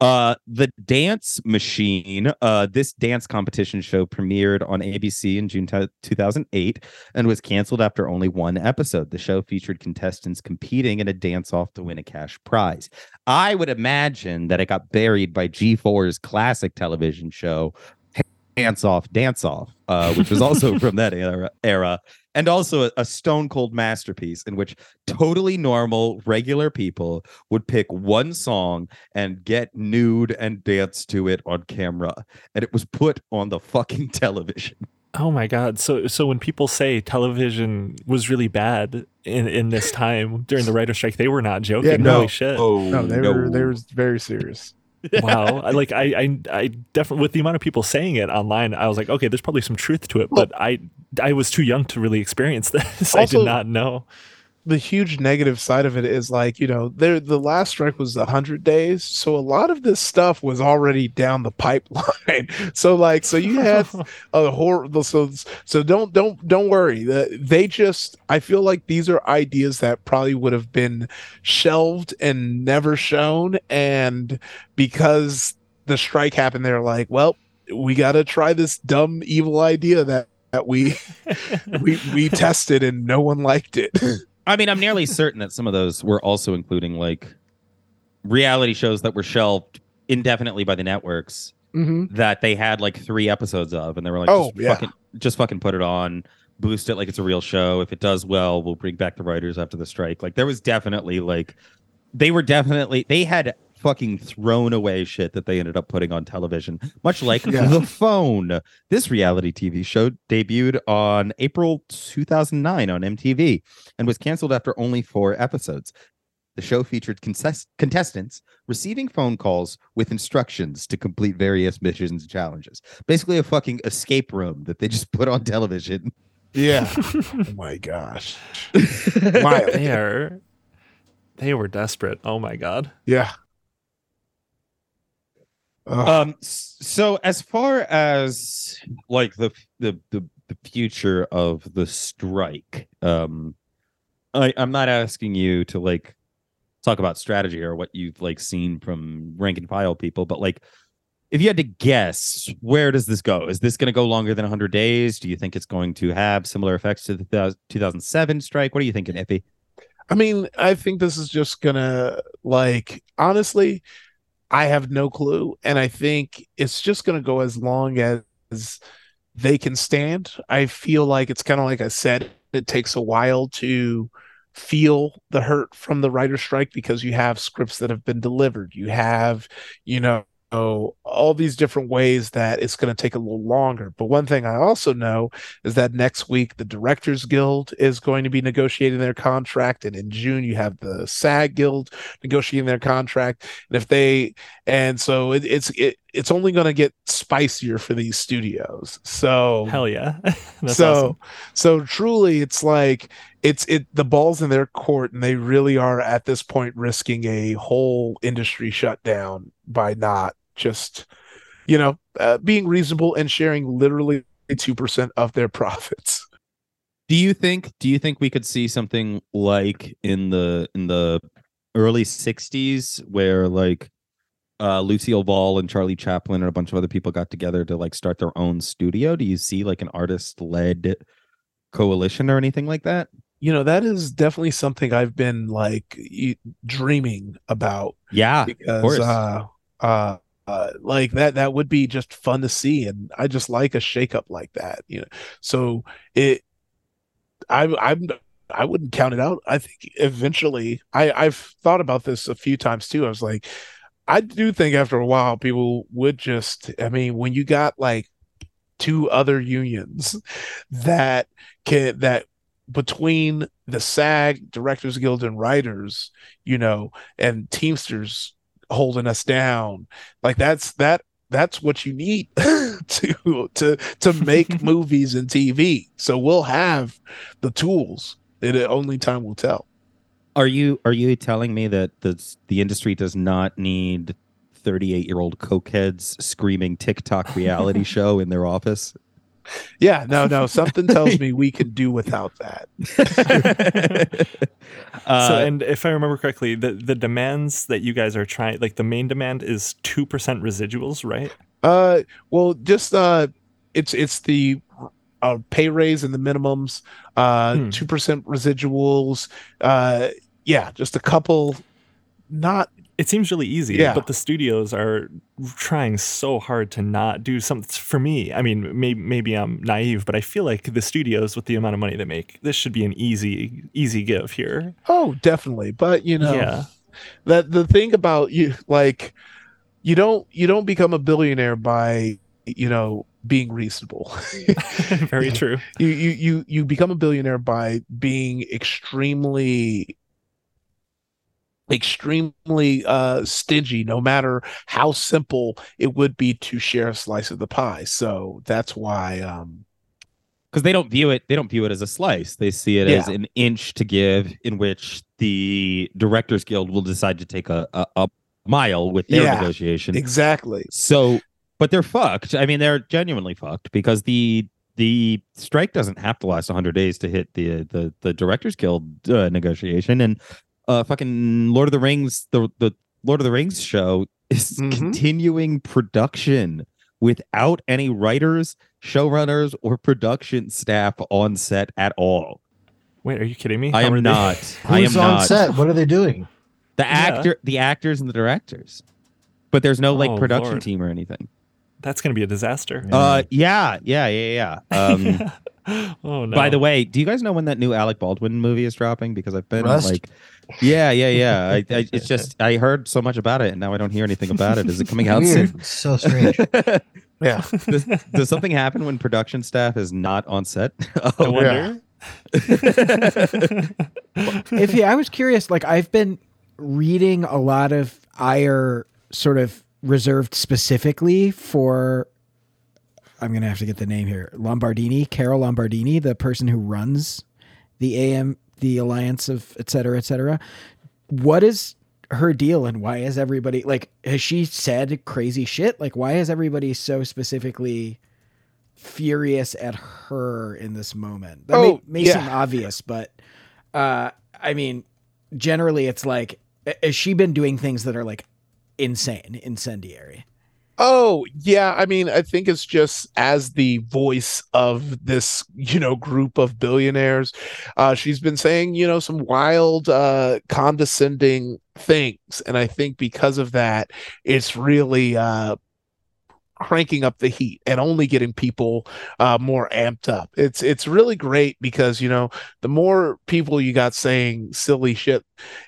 Uh, the Dance Machine, uh, this dance competition show premiered on ABC in June t- 2008 and was canceled after only one episode. The show featured contestants competing in a dance off to win a cash prize. I would imagine that it got buried by G4's classic television show, Dance Off, Dance Off, uh, which was also from that era, era and also a, a stone cold masterpiece in which totally normal, regular people would pick one song and get nude and dance to it on camera. And it was put on the fucking television. Oh my god. So so when people say television was really bad in in this time during the writer strike, they were not joking. Yeah, no. Holy shit. No, they were they were very serious. Wow. I, like I, I I definitely with the amount of people saying it online, I was like, okay, there's probably some truth to it, but I I was too young to really experience this. I did not know. The huge negative side of it is like you know there the last strike was 100 days so a lot of this stuff was already down the pipeline. So like so you had a horrible so so don't don't don't worry. They just i feel like these are ideas that probably would have been shelved and never shown and because the strike happened they're like well we got to try this dumb evil idea that that we we we tested and no one liked it I mean, I'm nearly certain that some of those were also including like reality shows that were shelved indefinitely by the networks mm-hmm. that they had like three episodes of, and they were like, Oh, just yeah. fucking, just fucking put it on, boost it like it's a real show. If it does well, we'll bring back the writers after the strike. Like there was definitely like, they were definitely they had fucking thrown away shit that they ended up putting on television, much like Yeah. the phone. This reality TV show debuted on April 2009 on MTV and was canceled after only four episodes. The show featured contest- contestants receiving phone calls with instructions to complete various missions and challenges. Basically, a fucking escape room that they just put on television. Yeah. oh my gosh. Wild. They are they were desperate. Oh my god. Yeah. Ugh. Um. So, as far as like the the the, the future of the strike, um, I I'm not asking you to like talk about strategy or what you've like seen from rank and file people, but like. If you had to guess, where does this go? Is this going to go longer than 100 days? Do you think it's going to have similar effects to the 2007 strike? What are you thinking, Ify? I mean, I think this is just gonna like honestly, I have no clue, and I think it's just gonna go as long as they can stand. I feel like it's kind of like I said, it takes a while to feel the hurt from the writer strike because you have scripts that have been delivered. You have, you know, all these different ways that it's going to take a little longer. But one thing I also know is that next week the Directors Guild is going to be negotiating their contract, and in June you have the SAG Guild negotiating their contract. And if they, and so it, it's it, it's only going to get spicier for these studios. So Hell yeah. That's so awesome. so truly it's like it's it the ball's in their court and they really are at this point risking a whole industry shutdown by not just you know uh, being reasonable and sharing literally 2% of their profits do you think do you think we could see something like in the in the early 60s where like uh, Lucille Ball and Charlie Chaplin and a bunch of other people got together to like start their own studio. Do you see like an artist led coalition or anything like that? You know, that is definitely something I've been like dreaming about. Yeah. Because uh uh uh, like that that would be just fun to see and i just like a shakeup like that you know. So it i i'm i wouldn't count it out. I think eventually i i've thought about this a few times too. I was like I do think after a while people would just I mean when you got like two other unions that can that between the SAG, Directors Guild, and writers, you know, and Teamsters holding us down, like that's that that's what you need to to to make movies and TV. So we'll have the tools. It only time will tell. Are you are you telling me that the the industry does not need 38 year old cokeheads screaming TikTok reality show in their office? Yeah, no, no. Something tells me we could do without that. uh, so, and if I remember correctly, the the demands that you guys are trying, like the main demand is two percent residuals, right? Uh, well, just uh, it's it's the uh, pay raise and the minimums, uh, hmm. two percent residuals. Uh, yeah, just a couple. Not. It seems really easy, yeah. but the studios are trying so hard to not do something. For me, I mean, maybe maybe I'm naive, but I feel like the studios, with the amount of money they make, this should be an easy easy give here. Oh, definitely. But you know, yeah. that the thing about you, like, you don't you don't become a billionaire by you know being reasonable. Very true. You, you you you become a billionaire by being extremely extremely uh stingy no matter how simple it would be to share a slice of the pie. So that's why um because they don't view it they don't view it as a slice they see it yeah. as an inch to give in which the directors guild will decide to take a, a, a mile with their yeah, negotiation exactly so but they're fucked. I mean, they're genuinely fucked because the the strike doesn't have to last 100 days to hit the the the Directors Guild uh, negotiation, and uh, fucking Lord of the Rings, the the Lord of the Rings show is mm-hmm. continuing production without any writers, showrunners, or production staff on set at all. Wait, are you kidding me? I am not. I am on not. set? What are they doing? The actor, yeah. the actors, and the directors. But there's no like oh, production Lord. team or anything that's going to be a disaster. Uh, yeah, yeah, yeah, yeah. Um, oh no. By the way, do you guys know when that new Alec Baldwin movie is dropping? Because I've been Rust? like, yeah, yeah, yeah. I, I, it's just I heard so much about it, and now I don't hear anything about it. Is it coming out Weird. soon? So strange. yeah. Does, does, something happen when production staff is not on set? oh, I wonder. Yeah. if yeah, I was curious. Like I've been reading a lot of Ire sort of reserved specifically for I'm going to have to get the name here. Lombardini, Carol Lombardini, the person who runs the AM the alliance of et cetera, et cetera. What is her deal and why is everybody like has she said crazy shit? Like why is everybody so specifically furious at her in this moment? That oh, may, may yeah. seem obvious, but uh I mean generally it's like has she been doing things that are like insane, incendiary. Oh, yeah. I mean, I think it's just as the voice of this, you know, group of billionaires. Uh, she's been saying, you know, some wild, uh, condescending things. And I think because of that, it's really uh, cranking up the heat and only getting people uh, more amped up. It's it's really great because you know the more people you got saying silly shit,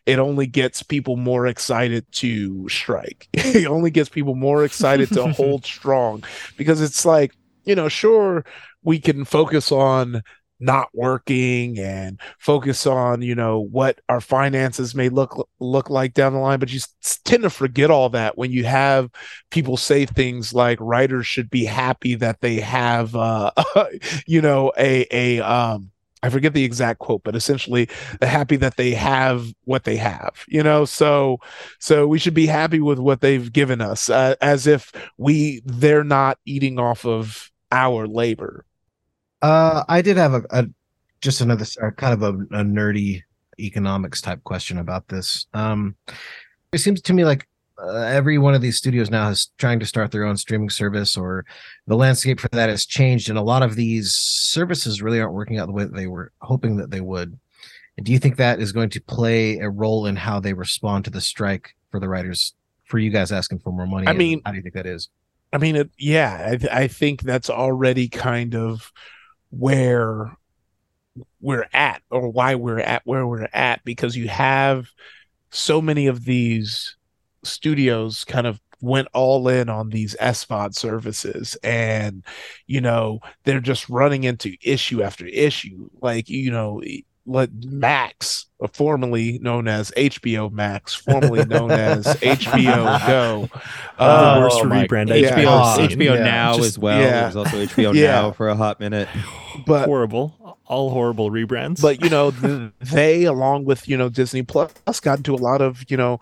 it only gets people more excited to strike. it only gets people more excited to hold strong because it's like you know sure we can focus on not working and focus on you know what our finances may look look like down the line but you tend to forget all that when you have people say things like writers should be happy that they have uh you know a a um I forget the exact quote, but essentially happy that they have what they have, you know. So, so we should be happy with what they've given us, uh, as if we they're not eating off of our labor. Uh, I did have a, a just another uh, kind of a, a nerdy economics type question about this. Um, it seems to me like uh, every one of these studios now is trying to start their own streaming service or the landscape for that has changed and a lot of these services really aren't working out the way that they were hoping that they would. And do you think that is going to play a role in how they respond to the strike for the writers for you guys asking for more money? I mean how do you think that is? I mean it, yeah I, th- I think that's already kind of where we're at or why we're at where we're at because you have so many of these studios kind of went all in on these SVOD services and you know they're just running into issue after issue. Like you know let Max formerly known as HBO Max formerly known as HBO Go. Uh, the worst oh rebrand HBO yeah. HBO yeah. Now just, as well. yeah. was also HBO Now for a hot minute. But horrible. All horrible rebrands. But you know the, they along with you know Disney Plus got into a lot of you know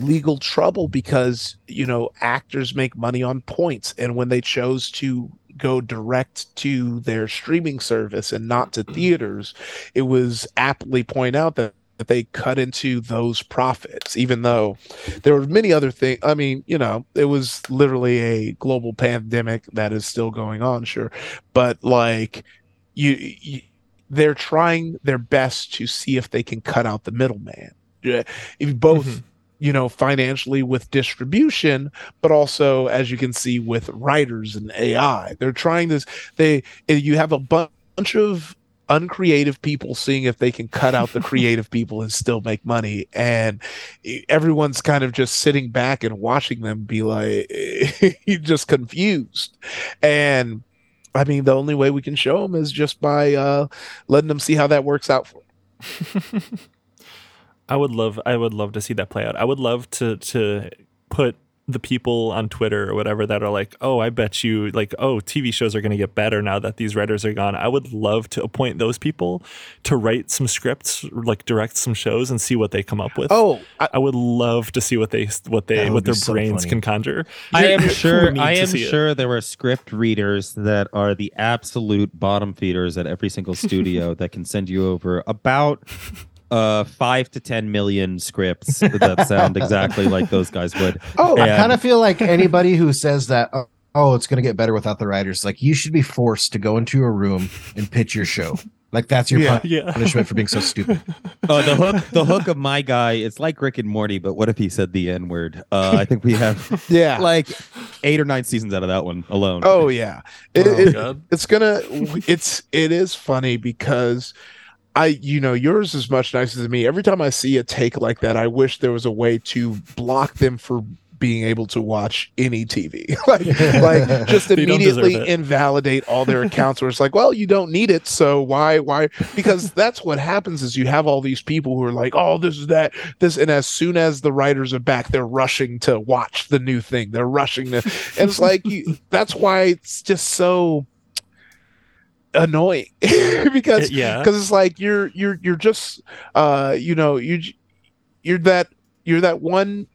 legal trouble because you know actors make money on points. And when they chose to go direct to their streaming service and not to theaters it was aptly point out that that they cut into those profits even though there were many other things i mean you know it was literally a global pandemic that is still going on sure but like you, you they're trying their best to see if they can cut out the middleman. If both mm-hmm you know, financially with distribution, but also as you can see with writers and AI. They're trying this. They you have a bunch of uncreative people seeing if they can cut out the creative people and still make money and everyone's kind of just sitting back and watching them be like just confused and i mean the only way we can show them is just by uh letting them see how that works out for them I would love I would love to see that play out. I would love to to put the people on Twitter or whatever that are like, "Oh, I bet you like, oh, TV shows are going to get better now that these writers are gone." I would love to appoint those people to write some scripts, like direct some shows and see what they come up with. Oh, I, I would love to see what they what they what their so brains funny. can conjure. I am sure I am sure it. there are script readers that are the absolute bottom feeders at every single studio that can send you over about uh five to ten million scripts that sound exactly like those guys would. Oh, and, I kind of feel like anybody who says that, oh, oh, it's going to get better without the writers, like you should be forced to go into a room and pitch your show. Like that's your yeah, pun- yeah. punishment for being so stupid. Oh, the hook, the hook of my guy. It's like Rick and Morty, but what if he said the N word? Uh, I think we have yeah, like eight or nine seasons out of that one alone. Oh yeah, it, oh, it, it's gonna. It's it is funny because I, you know, yours is much nicer than me. Every time I see a take like that, I wish there was a way to block them for being able to watch any TV. like, like just immediately invalidate all their accounts where it's like, well, you don't need it. So why, why? Because that's what happens is you have all these people who are like, oh, this is that, this. And as soon as the writers are back, they're rushing to watch the new thing. They're rushing to, and it's like, you, that's why it's just so, annoying because yeah. because it's like you're you're you're just uh you know you you're that you're that one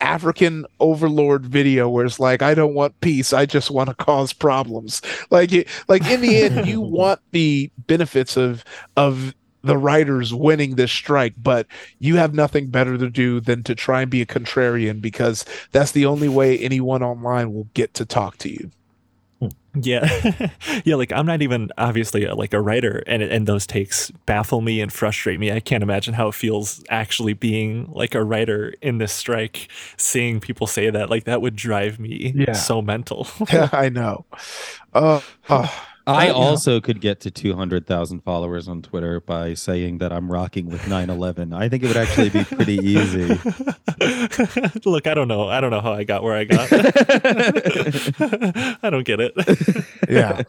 African overlord video where it's like I don't want peace. I just want to cause problems. Like it, like in the end you want the benefits of of the writers winning this strike but you have nothing better to do than to try and be a contrarian because that's the only way anyone online will get to talk to you yeah. yeah, like I'm not even obviously a, like a writer and and those takes baffle me and frustrate me. I can't imagine how it feels actually being like a writer in this strike seeing people say that like that would drive me yeah. so mental. yeah, I know. Uh, uh I also could get to 200,000 followers on Twitter by saying that I'm rocking with 9/11. I think it would actually be pretty easy. Look, I don't know. I don't know how I got where I got. I don't get it. yeah.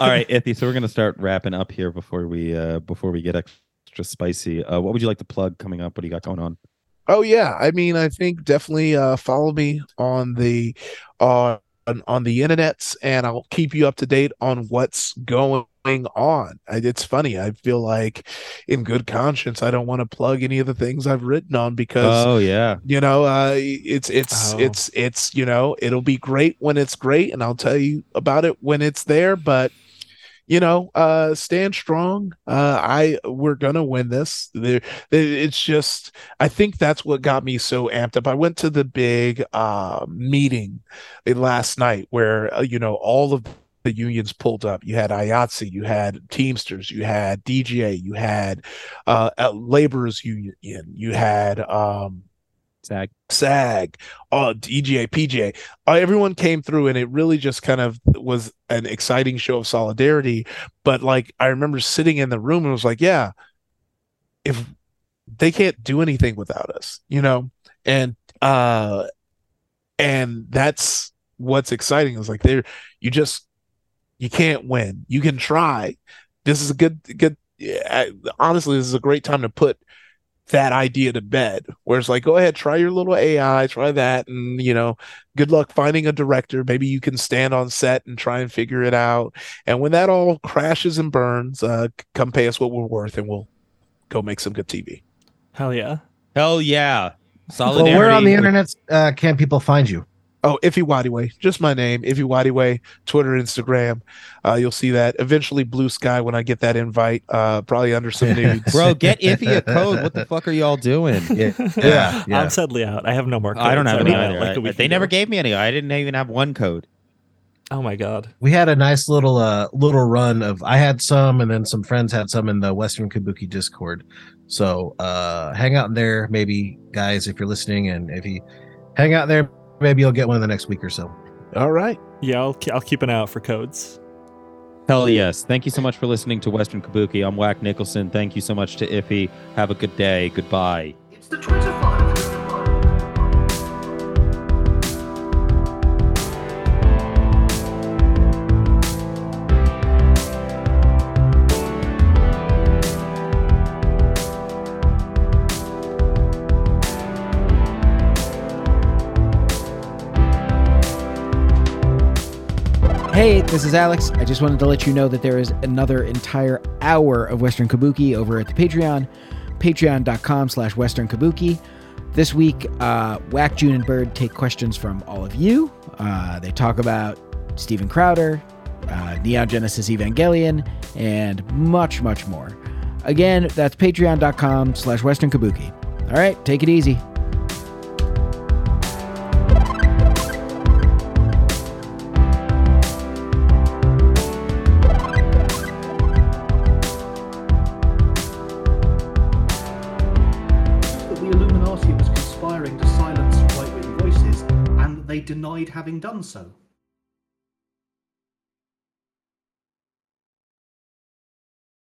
All right, Ify. So we're gonna start wrapping up here before we uh before we get extra spicy. Uh, what would you like to plug coming up? What do you got going on? Oh yeah, I mean, I think definitely uh, follow me on the uh, on the internets and I'll keep you up to date on what's going on. It's funny. I feel like in good conscience, I don't want to plug any of the things I've written on because oh yeah, you know, uh, it's it's oh. it's it's you know, it'll be great when it's great, and I'll tell you about it when it's there. But you know, uh, stand strong. Uh, I we're gonna win this. There, it's just I think that's what got me so amped up. I went to the big uh, meeting last night where uh, you know all of the unions pulled up. You had IATSE, you had Teamsters, you had DGA, you had uh, Laborers Union, you had um, SAG, SAG, uh, DGA, PGA. Uh, everyone came through, and it really just kind of was an exciting show of solidarity. But like, I remember sitting in the room and it was like, yeah, if they can't do anything without us, you know, and uh, and that's what's exciting is like they're you just you can't win. You can try. This is a good good. Honestly, this is a great time to put that idea to bed where it's like go ahead try your little ai try that and you know good luck finding a director. Maybe you can stand on set and try and figure it out. And when that all crashes and burns uh come pay us what we're worth and we'll go make some good tv hell yeah. Hell yeah. Solidarity well, where on the internet uh, can people find you Oh, Ify Nwadiwe, just my name, Ify Nwadiwe, Twitter, Instagram. Uh, you'll see that. Eventually, Bluesky when I get that invite, uh, probably under some nudes. Bro, get Ify a code. What the fuck are y'all doing? Yeah, yeah. yeah. I'm sadly out. I have no more. Codes. I don't have any either. Like they never gave me any. I didn't even have one code. Oh my god. We had a nice little uh little run of I had some and then some friends had some in the Western Kabuki Discord. So uh hang out in there, maybe guys, if you're listening and if you hang out there, maybe you'll get one in the next week or so. All right. Yeah, I'll, I'll keep an eye out for codes. Hell yes. Thank you so much for listening to Western Kabuki. I'm Whack Nicholson. Thank you so much to Ify. Have a good day. Goodbye. It's the Twitter Hey, this is Alex. I just wanted to let you know that there is another entire hour of Western Kabuki over at the Patreon, patreon.com slash Western Kabuki. This week, uh, Whack, June, and Bird take questions from all of you. Uh, they talk about Steven Crowder, uh, Neon Genesis Evangelion, and much, much more. Again, that's patreon.com slash Western Kabuki. All right, take it easy. Having done so.